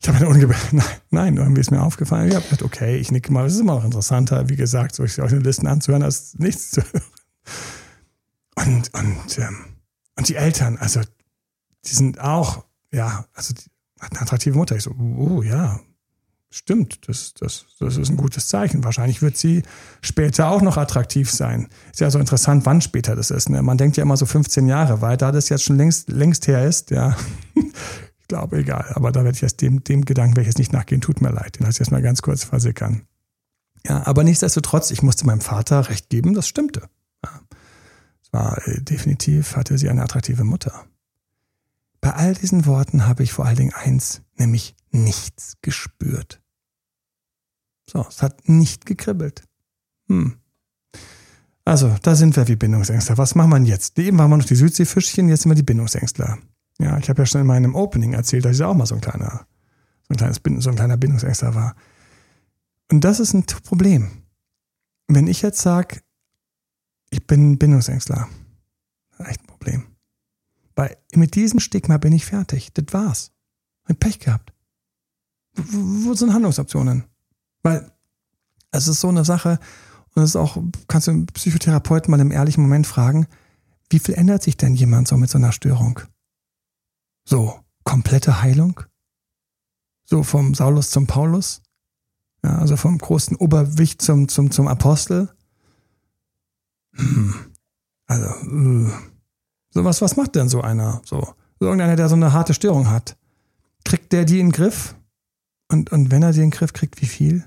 Ich habe ungebildete. Nein, nein, irgendwie ist mir aufgefallen. Ich habe gedacht, okay, ich nicke mal. Das ist immer noch interessanter, wie gesagt, solche Listen anzuhören, als nichts zu hören. Und, und, ähm, und die Eltern, also, die sind auch, ja, also, die hat eine attraktive Mutter. Ich so, oh ja, stimmt, das, das, das ist ein gutes Zeichen. Wahrscheinlich wird sie später auch noch attraktiv sein. Ist ja so interessant, wann später das ist. Ne? Man denkt ja immer so 15 Jahre weit, da das jetzt schon längst, längst her ist, ja. Ich glaube, egal. Aber da werde ich jetzt dem, dem Gedanken jetzt nicht nachgehen, tut mir leid. Den lasse ich jetzt mal ganz kurz versickern. Ja, aber nichtsdestotrotz, ich musste meinem Vater recht geben, das stimmte. Ja. Es war äh, definitiv, hatte sie eine attraktive Mutter. Bei all diesen Worten habe ich vor allen Dingen eins, nämlich nichts gespürt. So, es hat nicht gekribbelt. Hm. Also, da sind wir wie Bindungsängstler. Was machen wir jetzt? Eben waren wir noch die Südseefischchen, jetzt sind wir die Bindungsängstler. Ja, ich habe ja schon in meinem Opening erzählt, dass ich auch mal so ein kleiner, so ein kleines, so ein kleiner Bindungsängstler war. Und das ist ein Problem. Wenn ich jetzt sage, ich bin Bindungsängstler, echt ein Problem. Weil mit diesem Stigma bin ich fertig. Das war's. Hab Pech gehabt. Wo, sind Handlungsoptionen? Weil es ist so eine Sache, und es ist auch, kannst du einen Psychotherapeuten mal im ehrlichen Moment fragen, wie viel ändert sich denn jemand so mit so einer Störung? So, komplette Heilung? So vom Saulus zum Paulus? Ja, also vom großen Oberwicht zum, zum, zum Apostel? Hm. Also, äh. so was, was macht denn so einer? So, irgendeiner, der so eine harte Störung hat. Kriegt der die in den Griff? Und, und wenn er die in den Griff kriegt, wie viel?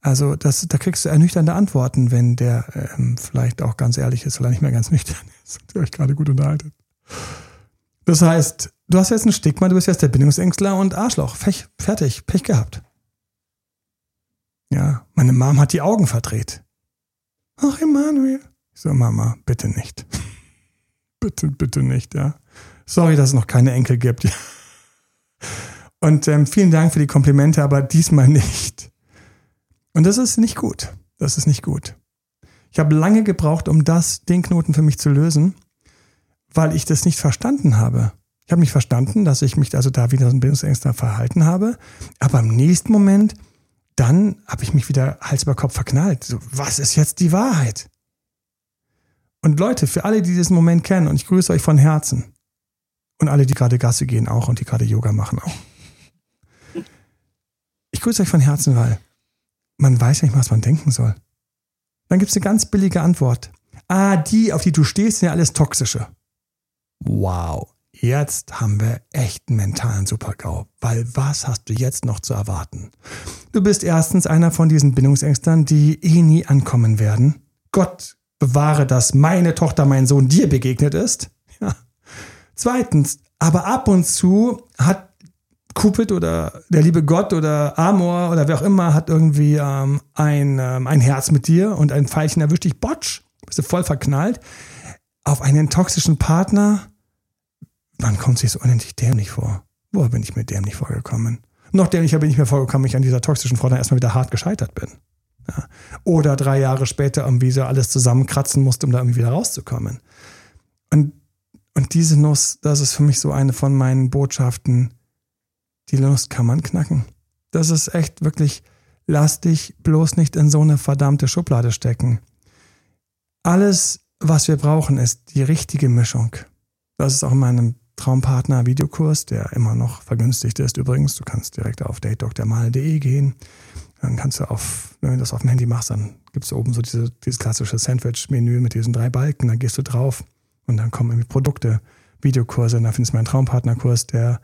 Also das, da kriegst du ernüchternde Antworten, wenn der ähm, vielleicht auch ganz ehrlich ist, weil er nicht mehr ganz nüchtern ist und ihr euch gerade gut unterhaltet. Das heißt, du hast jetzt ein Stigma, du bist jetzt der Bindungsängstler und Arschloch. Pech, fertig, Pech gehabt. Ja, meine Mom hat die Augen verdreht. Ach, Emanuel. Ich so, Mama, bitte nicht. bitte, bitte nicht, ja. Sorry, dass es noch keine Enkel gibt. Und ähm, vielen Dank für die Komplimente, aber diesmal nicht. Und das ist nicht gut. Das ist nicht gut. Ich habe lange gebraucht, um das, den Knoten für mich zu lösen, weil ich das nicht verstanden habe. Ich habe nicht verstanden, dass ich mich also da wieder so ein Bildungsängster verhalten habe. Aber im nächsten Moment, dann habe ich mich wieder Hals über Kopf verknallt. So, was ist jetzt die Wahrheit? Und Leute, für alle, die diesen Moment kennen, und ich grüße euch von Herzen. Und alle, die gerade Gasse gehen auch und die gerade Yoga machen auch. Ich grüße euch von Herzen, weil man weiß nicht, was man denken soll. Dann gibt es eine ganz billige Antwort. Ah, die, auf die du stehst, sind ja alles toxische. Wow, jetzt haben wir echt einen mentalen Supergau. Weil was hast du jetzt noch zu erwarten? Du bist erstens einer von diesen Bindungsängstern, die eh nie ankommen werden. Gott bewahre, dass meine Tochter, mein Sohn dir begegnet ist. Ja. Zweitens, aber ab und zu hat Cupid oder der liebe Gott oder Amor oder wer auch immer hat irgendwie ähm, ein, ähm, ein Herz mit dir und ein Pfeilchen erwischt dich, botsch, bist du voll verknallt. Auf einen toxischen Partner, man kommt sich so unendlich dämlich vor. Woher bin ich mir dämlich vorgekommen? Noch dämlicher bin ich mir vorgekommen, ich an dieser toxischen Frau dann erstmal wieder hart gescheitert bin. Ja. Oder drei Jahre später irgendwie so alles zusammenkratzen musste, um da irgendwie wieder rauszukommen. Und, und diese Nuss, das ist für mich so eine von meinen Botschaften, die Lust kann man knacken. Das ist echt wirklich, lass dich bloß nicht in so eine verdammte Schublade stecken. Alles, was wir brauchen, ist die richtige Mischung. Das ist auch in meinem Traumpartner Videokurs, der immer noch vergünstigt ist übrigens. Du kannst direkt auf datedoktermal.de gehen. Dann kannst du auf, wenn du das auf dem Handy machst, dann gibt es oben so diese, dieses klassische Sandwich-Menü mit diesen drei Balken. Dann gehst du drauf und dann kommen irgendwie Produkte, Videokurse. Und da findest du meinen Traumpartnerkurs, der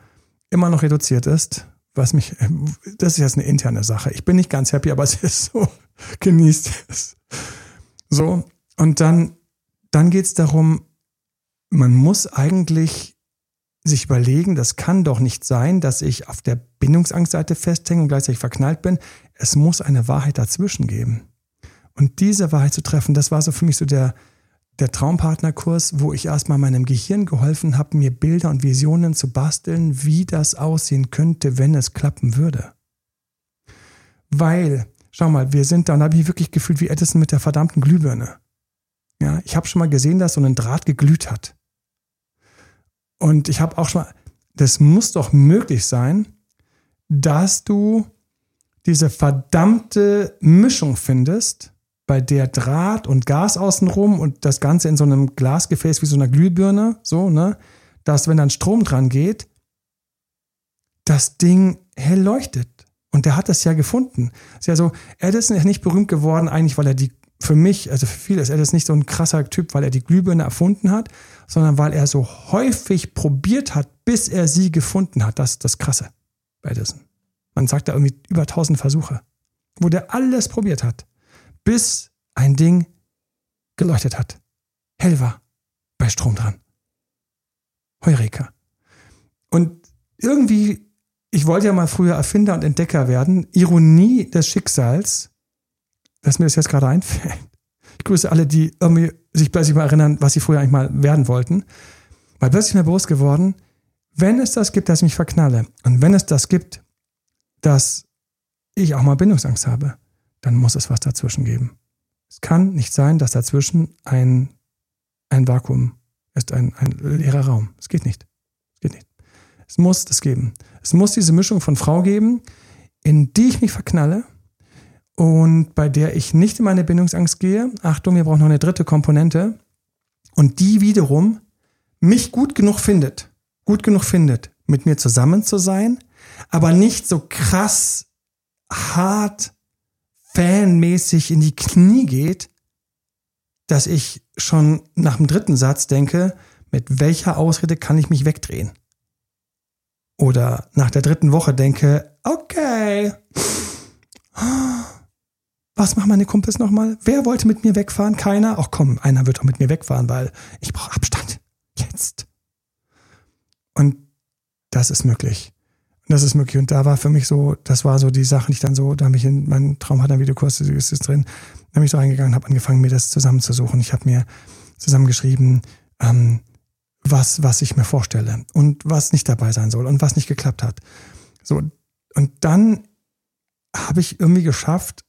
immer noch reduziert ist, was mich, das ist jetzt eine interne Sache. Ich bin nicht ganz happy, aber es ist so, genießt es. So, und dann, dann geht es darum, man muss eigentlich sich überlegen, das kann doch nicht sein, dass ich auf der Bindungsangstseite festhänge und gleichzeitig verknallt bin. Es muss eine Wahrheit dazwischen geben. Und diese Wahrheit zu treffen, das war so für mich so der, der Traumpartnerkurs, wo ich erstmal meinem Gehirn geholfen habe, mir Bilder und Visionen zu basteln, wie das aussehen könnte, wenn es klappen würde. Weil, schau mal, wir sind da, und da habe ich wirklich gefühlt wie Edison mit der verdammten Glühbirne. Ja, ich habe schon mal gesehen, dass so ein Draht geglüht hat. Und ich habe auch schon mal, das muss doch möglich sein, dass du diese verdammte Mischung findest, bei der Draht und Gas außenrum und das Ganze in so einem Glasgefäß wie so einer Glühbirne, so, ne, dass wenn dann Strom dran geht, das Ding hell leuchtet. Und der hat das ja gefunden. Ist ja so, Edison ist nicht berühmt geworden, eigentlich, weil er die, für mich, also für viele ist Edison nicht so ein krasser Typ, weil er die Glühbirne erfunden hat, sondern weil er so häufig probiert hat, bis er sie gefunden hat. Das ist das Krasse bei Edison. Man sagt da irgendwie über tausend Versuche, wo der alles probiert hat bis ein Ding geleuchtet hat. Hell war. Bei Strom dran. Heureka. Und irgendwie, ich wollte ja mal früher Erfinder und Entdecker werden. Ironie des Schicksals, dass mir das jetzt gerade einfällt. Ich grüße alle, die irgendwie sich plötzlich mal erinnern, was sie früher eigentlich mal werden wollten. Weil plötzlich mir bewusst geworden, wenn es das gibt, dass ich mich verknalle und wenn es das gibt, dass ich auch mal Bindungsangst habe, dann muss es was dazwischen geben. Es kann nicht sein, dass dazwischen ein, ein Vakuum ist, ein, ein leerer Raum. Es geht nicht. Es geht nicht. Es muss das geben. Es muss diese Mischung von Frau geben, in die ich mich verknalle und bei der ich nicht in meine Bindungsangst gehe. Achtung, wir brauchen noch eine dritte Komponente. Und die wiederum mich gut genug findet, gut genug findet, mit mir zusammen zu sein, aber nicht so krass hart fanmäßig in die Knie geht, dass ich schon nach dem dritten Satz denke, mit welcher Ausrede kann ich mich wegdrehen? Oder nach der dritten Woche denke, okay, was machen meine Kumpels nochmal? Wer wollte mit mir wegfahren? Keiner? Ach komm, einer wird doch mit mir wegfahren, weil ich brauche Abstand. Jetzt. Und das ist möglich. Das ist möglich. Und da war für mich so, das war so die Sache, die ich dann so, da habe ich in meinem Traum hat ein Videokurs, ist es drin, da bin ich so reingegangen, habe angefangen, mir das zusammenzusuchen. Ich habe mir zusammengeschrieben, ähm, was, was ich mir vorstelle und was nicht dabei sein soll und was nicht geklappt hat. So. Und dann habe ich irgendwie geschafft,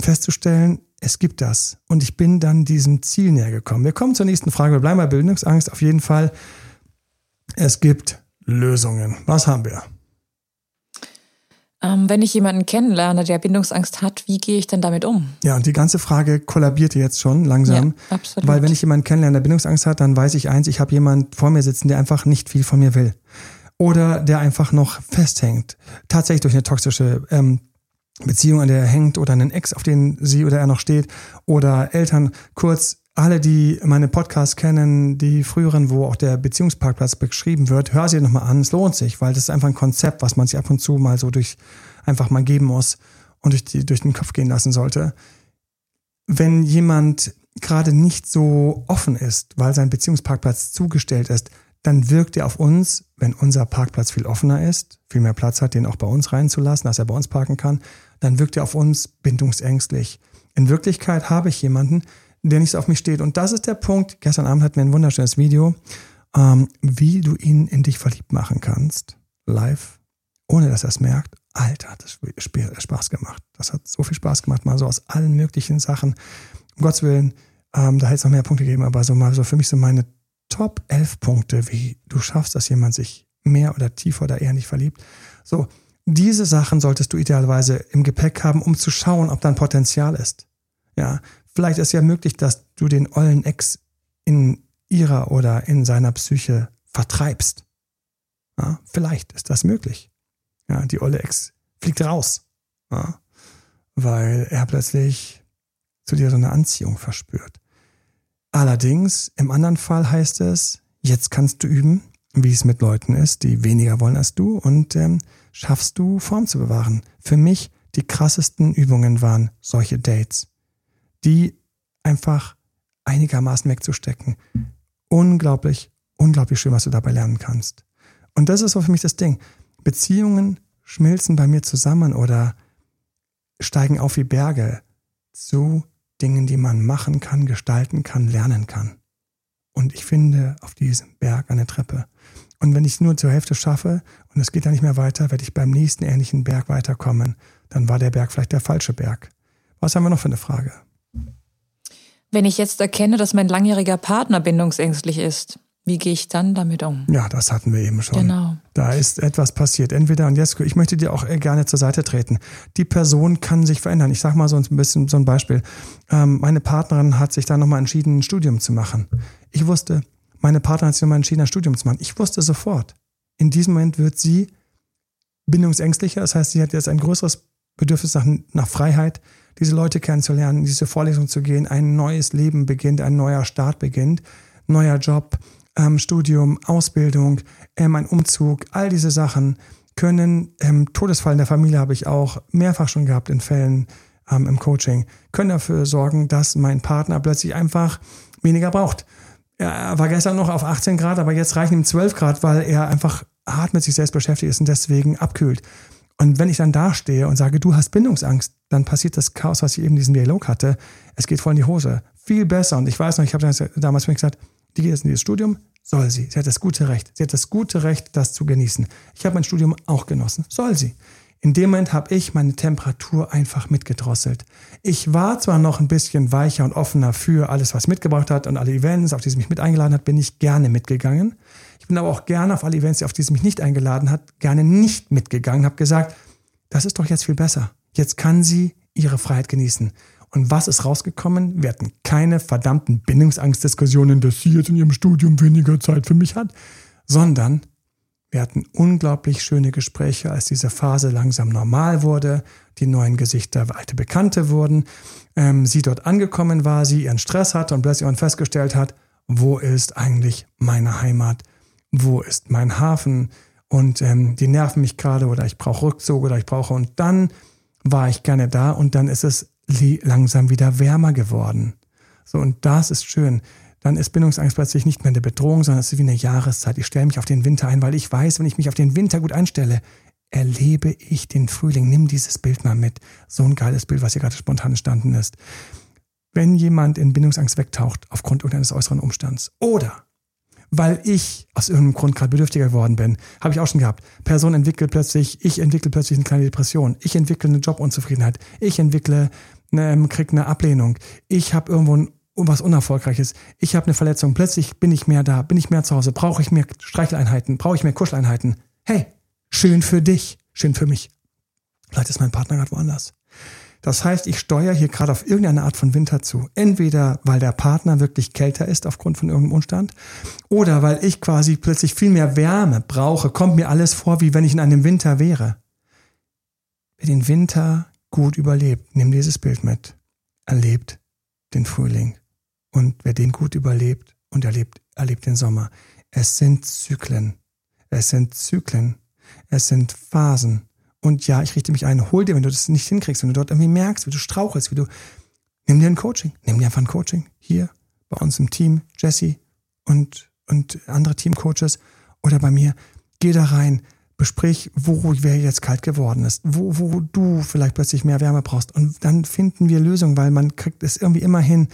festzustellen, es gibt das. Und ich bin dann diesem Ziel näher gekommen. Wir kommen zur nächsten Frage. Wir bleiben bei Bildungsangst auf jeden Fall. Es gibt Lösungen. Was haben wir? Ähm, wenn ich jemanden kennenlerne, der Bindungsangst hat, wie gehe ich denn damit um? Ja, und die ganze Frage kollabierte jetzt schon langsam. Ja, absolut. Weil wenn ich jemanden kennenlerne, der Bindungsangst hat, dann weiß ich eins, ich habe jemanden vor mir sitzen, der einfach nicht viel von mir will. Oder der einfach noch festhängt. Tatsächlich durch eine toxische ähm, Beziehung, an der er hängt, oder einen Ex, auf den sie oder er noch steht, oder Eltern, kurz alle, die meine Podcasts kennen, die früheren, wo auch der Beziehungsparkplatz beschrieben wird, hör sie nochmal an. Es lohnt sich, weil das ist einfach ein Konzept, was man sich ab und zu mal so durch einfach mal geben muss und durch, die, durch den Kopf gehen lassen sollte. Wenn jemand gerade nicht so offen ist, weil sein Beziehungsparkplatz zugestellt ist, dann wirkt er auf uns, wenn unser Parkplatz viel offener ist, viel mehr Platz hat, den auch bei uns reinzulassen, dass er bei uns parken kann, dann wirkt er auf uns bindungsängstlich. In Wirklichkeit habe ich jemanden, der nicht so auf mich steht. Und das ist der Punkt. Gestern Abend hatten wir ein wunderschönes Video, ähm, wie du ihn in dich verliebt machen kannst. Live, ohne dass er es merkt. Alter, hat das Spaß gemacht. Das hat so viel Spaß gemacht, mal so aus allen möglichen Sachen. Um Gottes Willen, ähm, da hätte es noch mehr Punkte gegeben, aber so mal so für mich so meine Top 11 Punkte, wie du schaffst, dass jemand sich mehr oder tiefer oder eher nicht verliebt. So, diese Sachen solltest du idealerweise im Gepäck haben, um zu schauen, ob da ein Potenzial ist. Ja, Vielleicht ist ja möglich, dass du den ollen Ex in ihrer oder in seiner Psyche vertreibst. Ja, vielleicht ist das möglich. Ja, die olle Ex fliegt raus, ja, weil er plötzlich zu dir so eine Anziehung verspürt. Allerdings, im anderen Fall heißt es, jetzt kannst du üben, wie es mit Leuten ist, die weniger wollen als du und ähm, schaffst du Form zu bewahren. Für mich die krassesten Übungen waren solche Dates die einfach einigermaßen wegzustecken. Unglaublich, unglaublich schön, was du dabei lernen kannst. Und das ist so für mich das Ding. Beziehungen schmilzen bei mir zusammen oder steigen auf wie Berge zu Dingen, die man machen kann, gestalten kann, lernen kann. Und ich finde auf diesem Berg eine Treppe. Und wenn ich nur zur Hälfte schaffe und es geht dann nicht mehr weiter, werde ich beim nächsten ähnlichen Berg weiterkommen. Dann war der Berg vielleicht der falsche Berg. Was haben wir noch für eine Frage? Wenn ich jetzt erkenne, dass mein langjähriger Partner bindungsängstlich ist, wie gehe ich dann damit um? Ja, das hatten wir eben schon. Genau. Da ist etwas passiert. Entweder, und jetzt, ich möchte dir auch gerne zur Seite treten. Die Person kann sich verändern. Ich sage mal so ein bisschen so ein Beispiel. Ähm, meine Partnerin hat sich da nochmal entschieden, ein Studium zu machen. Ich wusste, meine Partnerin hat sich nochmal entschieden, ein Studium zu machen. Ich wusste sofort, in diesem Moment wird sie bindungsängstlicher. Das heißt, sie hat jetzt ein größeres Bedürfnis nach, nach Freiheit, diese Leute kennenzulernen, diese Vorlesung zu gehen, ein neues Leben beginnt, ein neuer Start beginnt, neuer Job, ähm, Studium, Ausbildung, ähm, ein Umzug, all diese Sachen können, ähm, Todesfall in der Familie habe ich auch mehrfach schon gehabt in Fällen ähm, im Coaching, können dafür sorgen, dass mein Partner plötzlich einfach weniger braucht. Er war gestern noch auf 18 Grad, aber jetzt reichen ihm 12 Grad, weil er einfach hart mit sich selbst beschäftigt ist und deswegen abkühlt. Und wenn ich dann dastehe und sage, du hast Bindungsangst, dann passiert das Chaos, was ich eben diesen Dialog hatte. Es geht voll in die Hose. Viel besser. Und ich weiß noch, ich habe damals mir gesagt, die geht jetzt in dieses Studium, soll sie. Sie hat das gute Recht. Sie hat das gute Recht, das zu genießen. Ich habe mein Studium auch genossen. Soll sie. In dem Moment habe ich meine Temperatur einfach mitgedrosselt. Ich war zwar noch ein bisschen weicher und offener für alles, was mitgebracht hat und alle Events, auf die sie mich mit eingeladen hat, bin ich gerne mitgegangen. Ich bin aber auch gerne auf alle Events, auf die sie mich nicht eingeladen hat, gerne nicht mitgegangen, habe gesagt, das ist doch jetzt viel besser. Jetzt kann sie ihre Freiheit genießen. Und was ist rausgekommen? Wir hatten keine verdammten Bindungsangstdiskussionen, dass sie jetzt in ihrem Studium weniger Zeit für mich hat, sondern wir hatten unglaublich schöne Gespräche, als diese Phase langsam normal wurde, die neuen Gesichter alte Bekannte wurden, ähm, sie dort angekommen war, sie ihren Stress hatte und plötzlich festgestellt hat, wo ist eigentlich meine Heimat? Wo ist mein Hafen? Und ähm, die nerven mich gerade oder ich brauche Rückzug oder ich brauche. Und dann war ich gerne da und dann ist es langsam wieder wärmer geworden. So, und das ist schön dann ist Bindungsangst plötzlich nicht mehr eine Bedrohung, sondern es ist wie eine Jahreszeit. Ich stelle mich auf den Winter ein, weil ich weiß, wenn ich mich auf den Winter gut einstelle, erlebe ich den Frühling. Nimm dieses Bild mal mit. So ein geiles Bild, was hier gerade spontan entstanden ist. Wenn jemand in Bindungsangst wegtaucht aufgrund irgendeines äußeren Umstands oder weil ich aus irgendeinem Grund gerade bedürftiger geworden bin, habe ich auch schon gehabt. Person entwickelt plötzlich, ich entwickle plötzlich eine kleine Depression, ich entwickle eine Jobunzufriedenheit, ich entwickle, eine, krieg eine Ablehnung, ich habe irgendwo ein was Unerfolgreiches. Ich habe eine Verletzung, plötzlich bin ich mehr da, bin ich mehr zu Hause, brauche ich mehr Streicheleinheiten, brauche ich mehr Kuscheleinheiten. Hey, schön für dich, schön für mich. Vielleicht ist mein Partner gerade woanders. Das heißt, ich steuere hier gerade auf irgendeine Art von Winter zu. Entweder weil der Partner wirklich kälter ist aufgrund von irgendeinem Umstand oder weil ich quasi plötzlich viel mehr Wärme brauche, kommt mir alles vor, wie wenn ich in einem Winter wäre. Wer den Winter gut überlebt, nimm dieses Bild mit, erlebt den Frühling. Und wer den gut überlebt und erlebt, erlebt den Sommer. Es sind Zyklen. Es sind Zyklen. Es sind Phasen. Und ja, ich richte mich ein, hol dir, wenn du das nicht hinkriegst, wenn du dort irgendwie merkst, wie du strauchelst, wie du, nimm dir ein Coaching. Nimm dir einfach ein Coaching. Hier, bei uns im Team, Jesse und, und andere Teamcoaches oder bei mir. Geh da rein, besprich, wo wer jetzt kalt geworden ist, wo, wo du vielleicht plötzlich mehr Wärme brauchst. Und dann finden wir Lösungen, weil man kriegt es irgendwie immer hin,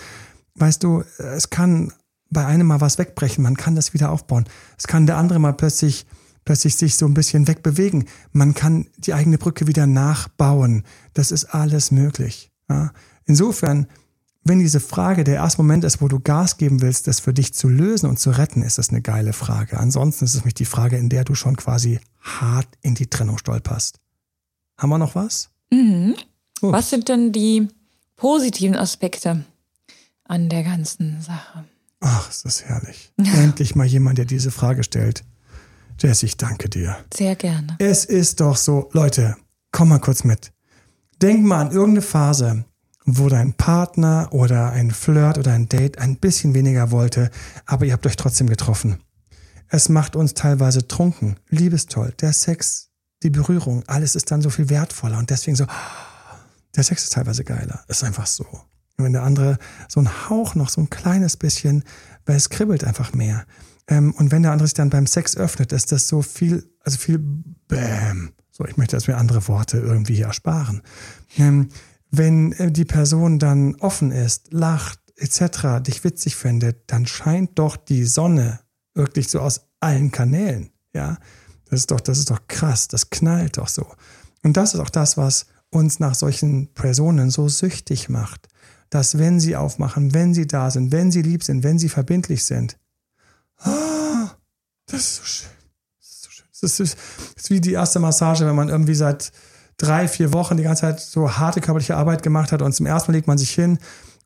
weißt du, es kann bei einem mal was wegbrechen, man kann das wieder aufbauen. Es kann der andere mal plötzlich, plötzlich sich so ein bisschen wegbewegen. Man kann die eigene Brücke wieder nachbauen. Das ist alles möglich. Ja? Insofern, wenn diese Frage der erste Moment ist, wo du Gas geben willst, das für dich zu lösen und zu retten, ist das eine geile Frage. Ansonsten ist es nämlich die Frage, in der du schon quasi hart in die Trennung stolperst. Haben wir noch was? Mhm. Was sind denn die positiven Aspekte? an der ganzen Sache. Ach, ist das herrlich. Endlich mal jemand, der diese Frage stellt. Jess, ich danke dir. Sehr gerne. Es ist doch so, Leute, komm mal kurz mit. Denk mal an irgendeine Phase, wo dein Partner oder ein Flirt oder ein Date ein bisschen weniger wollte, aber ihr habt euch trotzdem getroffen. Es macht uns teilweise trunken, liebestoll, der Sex, die Berührung, alles ist dann so viel wertvoller und deswegen so, der Sex ist teilweise geiler. Ist einfach so. Und wenn der andere so ein Hauch noch, so ein kleines bisschen, weil es kribbelt einfach mehr. Ähm, und wenn der andere sich dann beim Sex öffnet, ist das so viel, also viel Bäm. So, ich möchte, dass wir andere Worte irgendwie hier ersparen. Wenn äh, die Person dann offen ist, lacht, etc., dich witzig findet, dann scheint doch die Sonne wirklich so aus allen Kanälen. Ja, das ist doch, das ist doch krass. Das knallt doch so. Und das ist auch das, was uns nach solchen Personen so süchtig macht dass wenn sie aufmachen, wenn sie da sind, wenn sie lieb sind, wenn sie verbindlich sind, ah, das ist so schön. Das ist, so schön. Das ist, das ist wie die erste Massage, wenn man irgendwie seit drei, vier Wochen die ganze Zeit so harte körperliche Arbeit gemacht hat und zum ersten Mal legt man sich hin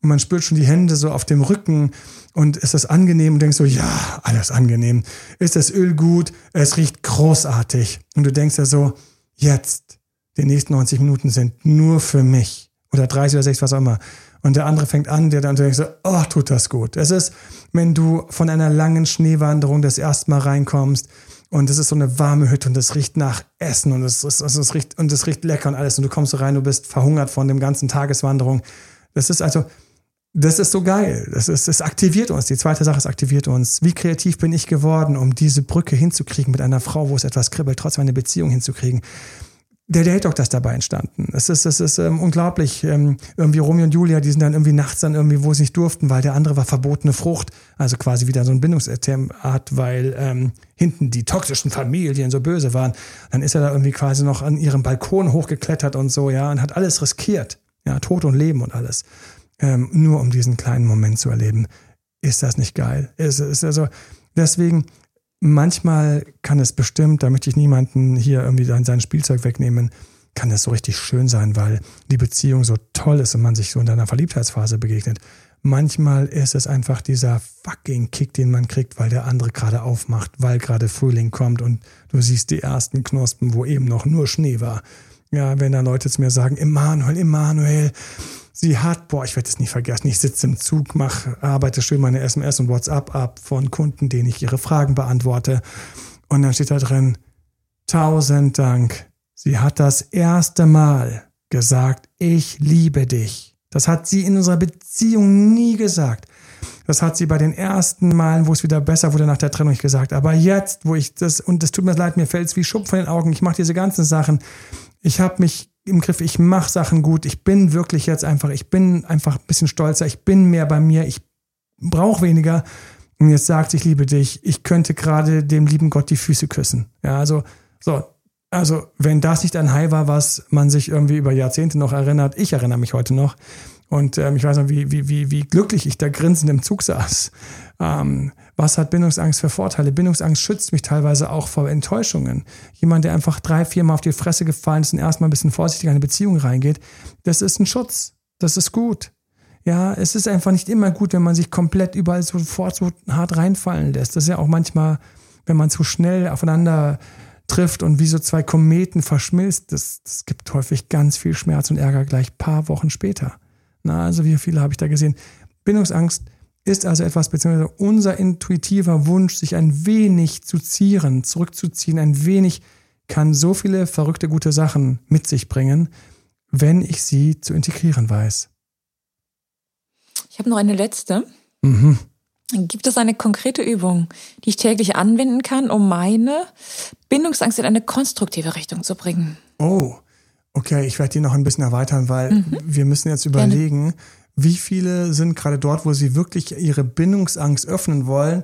und man spürt schon die Hände so auf dem Rücken und ist das angenehm und denkst so, ja, alles angenehm. Ist das Öl gut? Es riecht großartig. Und du denkst ja so, jetzt, die nächsten 90 Minuten sind nur für mich. Oder 30 oder 60, was auch immer. Und der andere fängt an, der dann denkt so, oh, tut das gut. Es ist, wenn du von einer langen Schneewanderung das erste Mal reinkommst und es ist so eine warme Hütte und es riecht nach Essen und es, es, es, riecht, und es riecht lecker und alles und du kommst so rein, du bist verhungert von dem ganzen Tageswanderung. Das ist also, das ist so geil. Das ist, es aktiviert uns. Die zweite Sache, es aktiviert uns. Wie kreativ bin ich geworden, um diese Brücke hinzukriegen mit einer Frau, wo es etwas kribbelt, trotzdem eine Beziehung hinzukriegen der Date Talk, das dabei entstanden. Es ist, es ist ähm, unglaublich. Ähm, irgendwie Romeo und Julia, die sind dann irgendwie nachts dann irgendwie, wo sie nicht durften, weil der andere war verbotene Frucht. Also quasi wieder so ein Bindungsart, weil ähm, hinten die toxischen Familien so böse waren. Dann ist er da irgendwie quasi noch an ihrem Balkon hochgeklettert und so, ja, und hat alles riskiert. Ja, Tod und Leben und alles. Ähm, nur um diesen kleinen Moment zu erleben. Ist das nicht geil? Ist, ist also, deswegen, manchmal kann es bestimmt, da möchte ich niemanden hier irgendwie sein, Spielzeug wegnehmen, kann es so richtig schön sein, weil die Beziehung so toll ist und man sich so in einer Verliebtheitsphase begegnet. Manchmal ist es einfach dieser fucking Kick, den man kriegt, weil der andere gerade aufmacht, weil gerade Frühling kommt und du siehst die ersten Knospen, wo eben noch nur Schnee war. Ja, wenn da Leute zu mir sagen, Emanuel, Emanuel, Sie hat, boah, ich werde es nicht vergessen, ich sitze im Zug, mache, arbeite schön meine SMS und WhatsApp ab von Kunden, denen ich ihre Fragen beantworte. Und dann steht da drin, tausend Dank. Sie hat das erste Mal gesagt, ich liebe dich. Das hat sie in unserer Beziehung nie gesagt. Das hat sie bei den ersten Malen, wo es wieder besser wurde nach der Trennung, nicht gesagt. Aber jetzt, wo ich das, und es tut mir leid, mir fällt es wie Schuppen von den Augen, ich mache diese ganzen Sachen. Ich habe mich im Griff, ich mache Sachen gut, ich bin wirklich jetzt einfach, ich bin einfach ein bisschen stolzer, ich bin mehr bei mir, ich brauche weniger. Und jetzt sagt, ich liebe dich, ich könnte gerade dem lieben Gott die Füße küssen. Ja, also, so, also, wenn das nicht ein High war, was man sich irgendwie über Jahrzehnte noch erinnert, ich erinnere mich heute noch. Und ähm, ich weiß noch, wie, wie, wie, wie glücklich ich da grinsend im Zug saß. Ähm, was hat Bindungsangst für Vorteile? Bindungsangst schützt mich teilweise auch vor Enttäuschungen. Jemand, der einfach drei, vier Mal auf die Fresse gefallen ist und erstmal ein bisschen vorsichtig in eine Beziehung reingeht, das ist ein Schutz. Das ist gut. Ja, es ist einfach nicht immer gut, wenn man sich komplett überall sofort so hart reinfallen lässt. Das ist ja auch manchmal, wenn man zu schnell aufeinander trifft und wie so zwei Kometen verschmilzt, das, das gibt häufig ganz viel Schmerz und Ärger gleich paar Wochen später. Na, also wie viele habe ich da gesehen? Bindungsangst ist also etwas, beziehungsweise unser intuitiver Wunsch, sich ein wenig zu zieren, zurückzuziehen, ein wenig kann so viele verrückte gute Sachen mit sich bringen, wenn ich sie zu integrieren weiß. Ich habe noch eine letzte. Mhm. Gibt es eine konkrete Übung, die ich täglich anwenden kann, um meine Bindungsangst in eine konstruktive Richtung zu bringen? Oh, okay, ich werde die noch ein bisschen erweitern, weil mhm. wir müssen jetzt überlegen, Gerne wie viele sind gerade dort, wo sie wirklich ihre Bindungsangst öffnen wollen?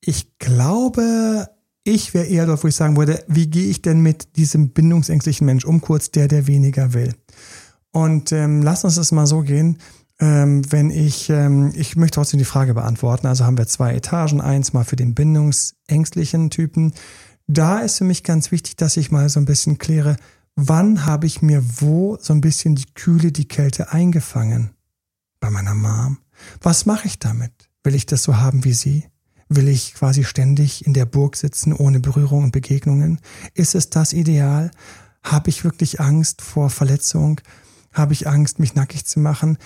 Ich glaube, ich wäre eher dort, wo ich sagen würde, wie gehe ich denn mit diesem bindungsängstlichen Mensch um, kurz der, der weniger will? Und ähm, lass uns das mal so gehen. Ähm, wenn ich, ähm, ich möchte trotzdem die Frage beantworten. Also haben wir zwei Etagen. Eins mal für den bindungsängstlichen Typen. Da ist für mich ganz wichtig, dass ich mal so ein bisschen kläre, wann habe ich mir wo so ein bisschen die Kühle, die Kälte eingefangen? Bei meiner Mom. Was mache ich damit? Will ich das so haben wie sie? Will ich quasi ständig in der Burg sitzen ohne Berührung und Begegnungen? Ist es das Ideal? Habe ich wirklich Angst vor Verletzung? Habe ich Angst, mich nackig zu machen?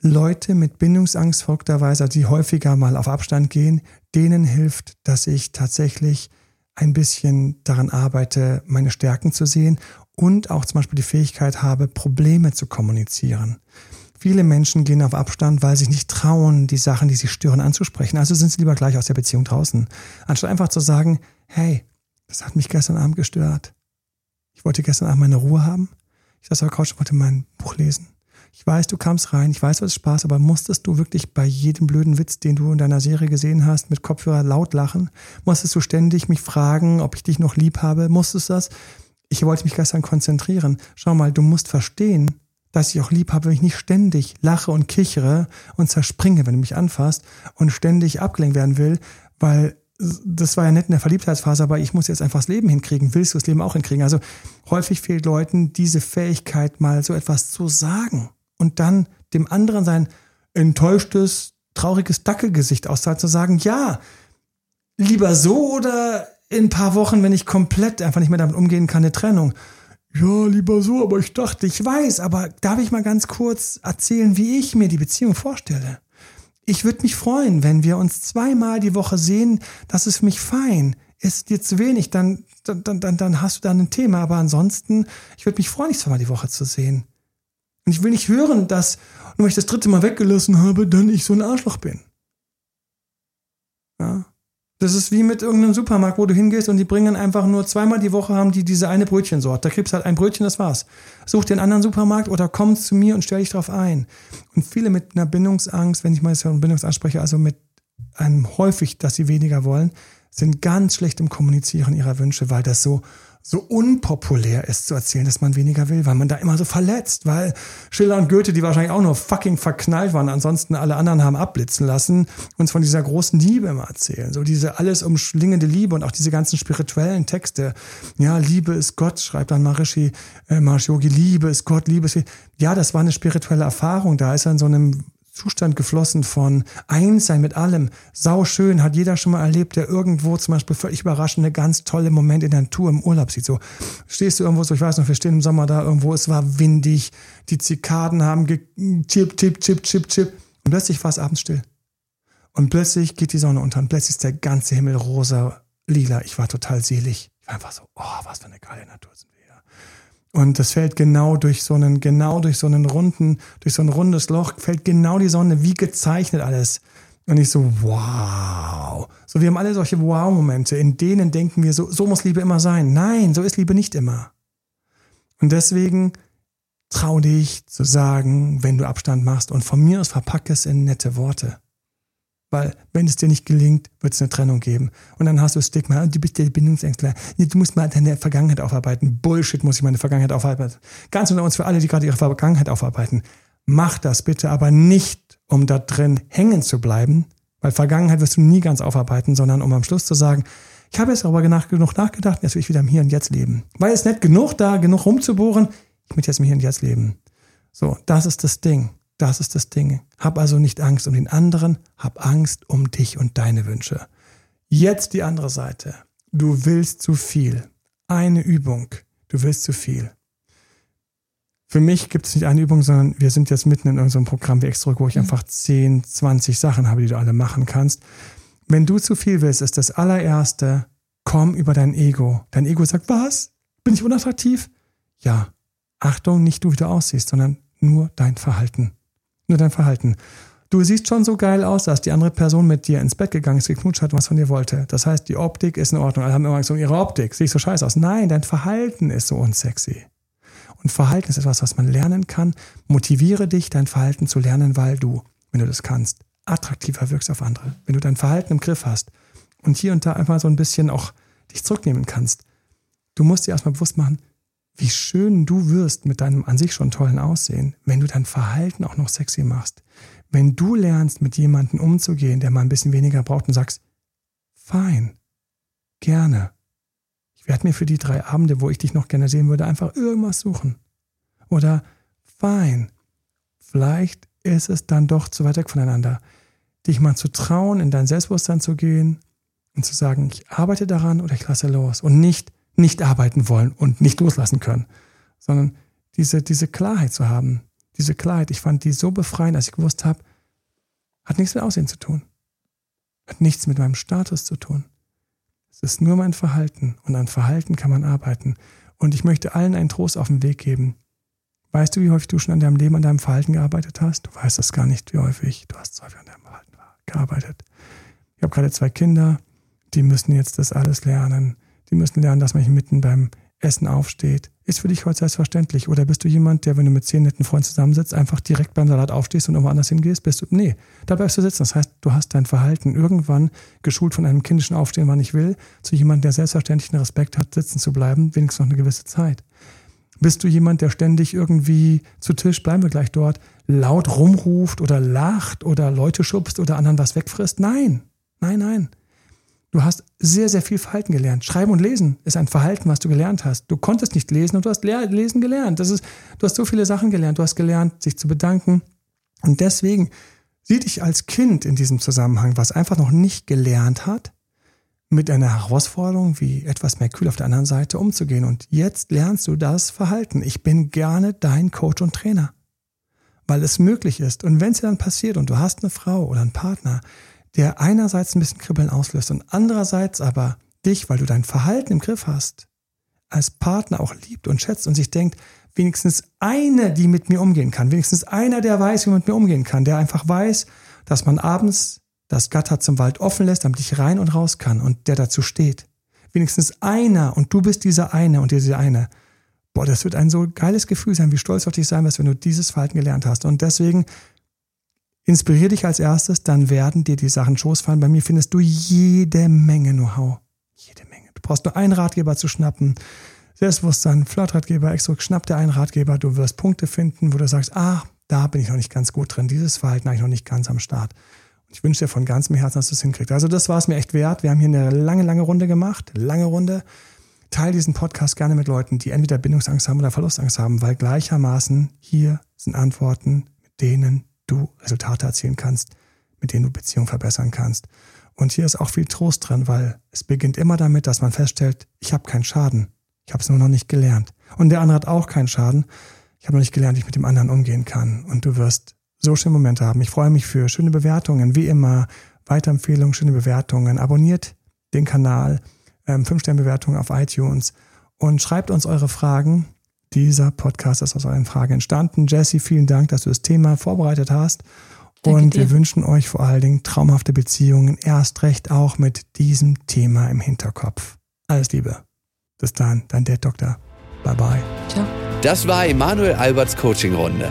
Leute mit Bindungsangst folgterweise, die häufiger mal auf Abstand gehen, denen hilft, dass ich tatsächlich ein bisschen daran arbeite, meine Stärken zu sehen und auch zum Beispiel die Fähigkeit habe, Probleme zu kommunizieren. Viele Menschen gehen auf Abstand, weil sie sich nicht trauen, die Sachen, die sie stören, anzusprechen. Also sind sie lieber gleich aus der Beziehung draußen. Anstatt einfach zu sagen, hey, das hat mich gestern Abend gestört. Ich wollte gestern Abend meine Ruhe haben. Ich saß auf der Couch und wollte mein Buch lesen. Ich weiß, du kamst rein, ich weiß, du hast Spaß, aber musstest du wirklich bei jedem blöden Witz, den du in deiner Serie gesehen hast, mit Kopfhörer laut lachen? Musstest du ständig mich fragen, ob ich dich noch lieb habe? Musstest du das? Ich wollte mich gestern konzentrieren. Schau mal, du musst verstehen, dass ich auch lieb habe, wenn ich nicht ständig lache und kichere und zerspringe, wenn du mich anfasst und ständig abgelenkt werden will, weil das war ja nett in der Verliebtheitsphase, aber ich muss jetzt einfach das Leben hinkriegen. Willst du das Leben auch hinkriegen? Also häufig fehlt Leuten diese Fähigkeit, mal so etwas zu sagen und dann dem anderen sein enttäuschtes, trauriges Dackelgesicht auszahlen, zu sagen, ja, lieber so oder in ein paar Wochen, wenn ich komplett einfach nicht mehr damit umgehen kann, eine Trennung ja, lieber so, aber ich dachte, ich weiß, aber darf ich mal ganz kurz erzählen, wie ich mir die Beziehung vorstelle? Ich würde mich freuen, wenn wir uns zweimal die Woche sehen, das ist für mich fein. Ist dir zu wenig, dann, dann, dann, dann hast du da ein Thema, aber ansonsten, ich würde mich freuen, dich zweimal die Woche zu sehen. Und ich will nicht hören, dass, nur weil ich das dritte Mal weggelassen habe, dann ich so ein Arschloch bin. Ja. Das ist wie mit irgendeinem Supermarkt, wo du hingehst und die bringen einfach nur zweimal die Woche haben die diese eine Brötchensorte. Da kriegst du halt ein Brötchen, das war's. Such einen anderen Supermarkt oder komm zu mir und stell dich drauf ein. Und viele mit einer Bindungsangst, wenn ich mal von Bindungsangst spreche, also mit einem häufig, dass sie weniger wollen, sind ganz schlecht im Kommunizieren ihrer Wünsche, weil das so so unpopulär ist zu erzählen, dass man weniger will, weil man da immer so verletzt, weil Schiller und Goethe, die wahrscheinlich auch nur fucking verknallt waren, ansonsten alle anderen haben abblitzen lassen, uns von dieser großen Liebe immer erzählen. So diese alles umschlingende Liebe und auch diese ganzen spirituellen Texte. Ja, Liebe ist Gott, schreibt dann Maharishi, äh, Maharishi Yogi, Liebe ist Gott, Liebe ist... Ja, das war eine spirituelle Erfahrung. Da ist er in so einem Zustand geflossen von Einssein mit allem. Sau schön, hat jeder schon mal erlebt, der irgendwo zum Beispiel völlig überraschende, ganz tolle Momente in der Natur im Urlaub sieht. So stehst du irgendwo so, ich weiß noch, wir stehen im Sommer da irgendwo, es war windig, die Zikaden haben chip, chip, chip, chip, chip. Und plötzlich war es abends still. Und plötzlich geht die Sonne unter und plötzlich ist der ganze Himmel rosa, lila. Ich war total selig. Ich war einfach so, oh, was für eine geile Natur sind wir. Und das fällt genau durch so einen, genau durch so einen runden, durch so ein rundes Loch, fällt genau die Sonne, wie gezeichnet alles. Und ich so, wow. So, wir haben alle solche Wow-Momente, in denen denken wir, so, so muss Liebe immer sein. Nein, so ist Liebe nicht immer. Und deswegen trau dich zu sagen, wenn du Abstand machst und von mir aus verpack es in nette Worte. Weil, wenn es dir nicht gelingt, wird es eine Trennung geben. Und dann hast du Stigma, du bist der Bindungsängstler. Du musst mal deine Vergangenheit aufarbeiten. Bullshit, muss ich meine Vergangenheit aufarbeiten. Ganz unter uns für alle, die gerade ihre Vergangenheit aufarbeiten. Mach das bitte, aber nicht, um da drin hängen zu bleiben, weil Vergangenheit wirst du nie ganz aufarbeiten, sondern um am Schluss zu sagen, ich habe jetzt aber genug nachgedacht, jetzt will ich wieder im Hier und Jetzt leben. Weil es nicht genug da, genug rumzubohren, ich möchte jetzt im Hier und Jetzt leben. So, das ist das Ding. Das ist das Ding. Hab also nicht Angst um den anderen, hab Angst um dich und deine Wünsche. Jetzt die andere Seite. Du willst zu viel. Eine Übung. Du willst zu viel. Für mich gibt es nicht eine Übung, sondern wir sind jetzt mitten in unserem Programm wie Extra, wo ich mhm. einfach 10, 20 Sachen habe, die du alle machen kannst. Wenn du zu viel willst, ist das allererste, komm über dein Ego. Dein Ego sagt, was? Bin ich unattraktiv? Ja. Achtung, nicht du, wie du aussiehst, sondern nur dein Verhalten. Nur dein Verhalten. Du siehst schon so geil aus, dass die andere Person mit dir ins Bett gegangen ist, geknutscht hat, was von dir wollte. Das heißt, die Optik ist in Ordnung. Alle haben immer so ihre Optik. Sehe ich so scheiße aus. Nein, dein Verhalten ist so unsexy. Und Verhalten ist etwas, was man lernen kann. Motiviere dich, dein Verhalten zu lernen, weil du, wenn du das kannst, attraktiver wirkst auf andere. Wenn du dein Verhalten im Griff hast und hier und da einfach so ein bisschen auch dich zurücknehmen kannst. Du musst dir erstmal bewusst machen, wie schön du wirst mit deinem an sich schon tollen Aussehen, wenn du dein Verhalten auch noch sexy machst. Wenn du lernst, mit jemandem umzugehen, der mal ein bisschen weniger braucht und sagst, fein, gerne. Ich werde mir für die drei Abende, wo ich dich noch gerne sehen würde, einfach irgendwas suchen. Oder fein, vielleicht ist es dann doch zu weit weg voneinander. Dich mal zu trauen, in dein Selbstbewusstsein zu gehen und zu sagen, ich arbeite daran oder ich lasse los. Und nicht, nicht arbeiten wollen und nicht loslassen können, sondern diese, diese Klarheit zu haben. Diese Klarheit, ich fand die so befreiend, als ich gewusst habe, hat nichts mit Aussehen zu tun. Hat nichts mit meinem Status zu tun. Es ist nur mein Verhalten und an Verhalten kann man arbeiten. Und ich möchte allen einen Trost auf den Weg geben. Weißt du, wie häufig du schon an deinem Leben, an deinem Verhalten gearbeitet hast? Du weißt das gar nicht, wie häufig. Du hast so häufig an deinem Verhalten gearbeitet. Ich habe gerade zwei Kinder, die müssen jetzt das alles lernen. Die müssen lernen, dass man nicht mitten beim Essen aufsteht. Ist für dich heute selbstverständlich? Oder bist du jemand, der, wenn du mit zehn netten Freunden zusammensitzt, einfach direkt beim Salat aufstehst und irgendwo anders hingehst? Bist du, nee, da bleibst du sitzen. Das heißt, du hast dein Verhalten irgendwann geschult von einem kindischen Aufstehen, wann ich will, zu jemandem, der selbstverständlich einen Respekt hat, sitzen zu bleiben, wenigstens noch eine gewisse Zeit. Bist du jemand, der ständig irgendwie zu Tisch, bleiben wir gleich dort, laut rumruft oder lacht oder Leute schubst oder anderen was wegfrisst? Nein, nein, nein. Du hast sehr, sehr viel Verhalten gelernt. Schreiben und Lesen ist ein Verhalten, was du gelernt hast. Du konntest nicht lesen und du hast Lesen gelernt. Das ist, du hast so viele Sachen gelernt. Du hast gelernt, sich zu bedanken. Und deswegen sieh dich als Kind in diesem Zusammenhang, was einfach noch nicht gelernt hat, mit einer Herausforderung wie etwas mehr Kühl auf der anderen Seite umzugehen. Und jetzt lernst du das Verhalten. Ich bin gerne dein Coach und Trainer, weil es möglich ist. Und wenn es dir dann passiert und du hast eine Frau oder einen Partner, der einerseits ein bisschen Kribbeln auslöst und andererseits aber dich, weil du dein Verhalten im Griff hast, als Partner auch liebt und schätzt und sich denkt, wenigstens eine, die mit mir umgehen kann, wenigstens einer, der weiß, wie man mit mir umgehen kann, der einfach weiß, dass man abends das Gatter zum Wald offen lässt, damit ich rein und raus kann und der dazu steht. Wenigstens einer und du bist dieser eine und diese eine. Boah, das wird ein so geiles Gefühl sein, wie stolz auf dich sein wirst, wenn du dieses Verhalten gelernt hast. Und deswegen inspirier dich als erstes, dann werden dir die Sachen Schoß fallen. Bei mir findest du jede Menge Know-how. Jede Menge. Du brauchst nur einen Ratgeber zu schnappen. Selbstbewusstsein, Flirtratgeber, Exdruck, schnapp dir einen Ratgeber. Du wirst Punkte finden, wo du sagst, ah, da bin ich noch nicht ganz gut drin. Dieses Verhalten habe ich noch nicht ganz am Start. Ich wünsche dir von ganzem Herzen, dass du es hinkriegst. Also das war es mir echt wert. Wir haben hier eine lange, lange Runde gemacht. Lange Runde. Teil diesen Podcast gerne mit Leuten, die entweder Bindungsangst haben oder Verlustangst haben, weil gleichermaßen hier sind Antworten, mit denen du Resultate erzielen kannst, mit denen du Beziehungen verbessern kannst. Und hier ist auch viel Trost drin, weil es beginnt immer damit, dass man feststellt, ich habe keinen Schaden. Ich habe es nur noch nicht gelernt. Und der andere hat auch keinen Schaden. Ich habe noch nicht gelernt, wie ich mit dem anderen umgehen kann. Und du wirst so schöne Momente haben. Ich freue mich für schöne Bewertungen, wie immer. Weiterempfehlungen, schöne Bewertungen. Abonniert den Kanal, ähm, 5-Sterne-Bewertungen auf iTunes und schreibt uns eure Fragen. Dieser Podcast ist aus euren Fragen entstanden. Jesse, vielen Dank, dass du das Thema vorbereitet hast. Danke und wir dir. wünschen euch vor allen Dingen traumhafte Beziehungen, erst recht auch mit diesem Thema im Hinterkopf. Alles Liebe. Bis dann, dein Dad Doktor. Bye bye. Ciao. Das war Emanuel Alberts Coaching-Runde.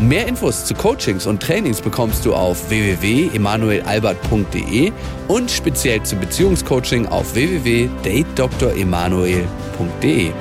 Mehr Infos zu Coachings und Trainings bekommst du auf www.emanuelalbert.de und speziell zum Beziehungscoaching auf www.datedremanuel.de.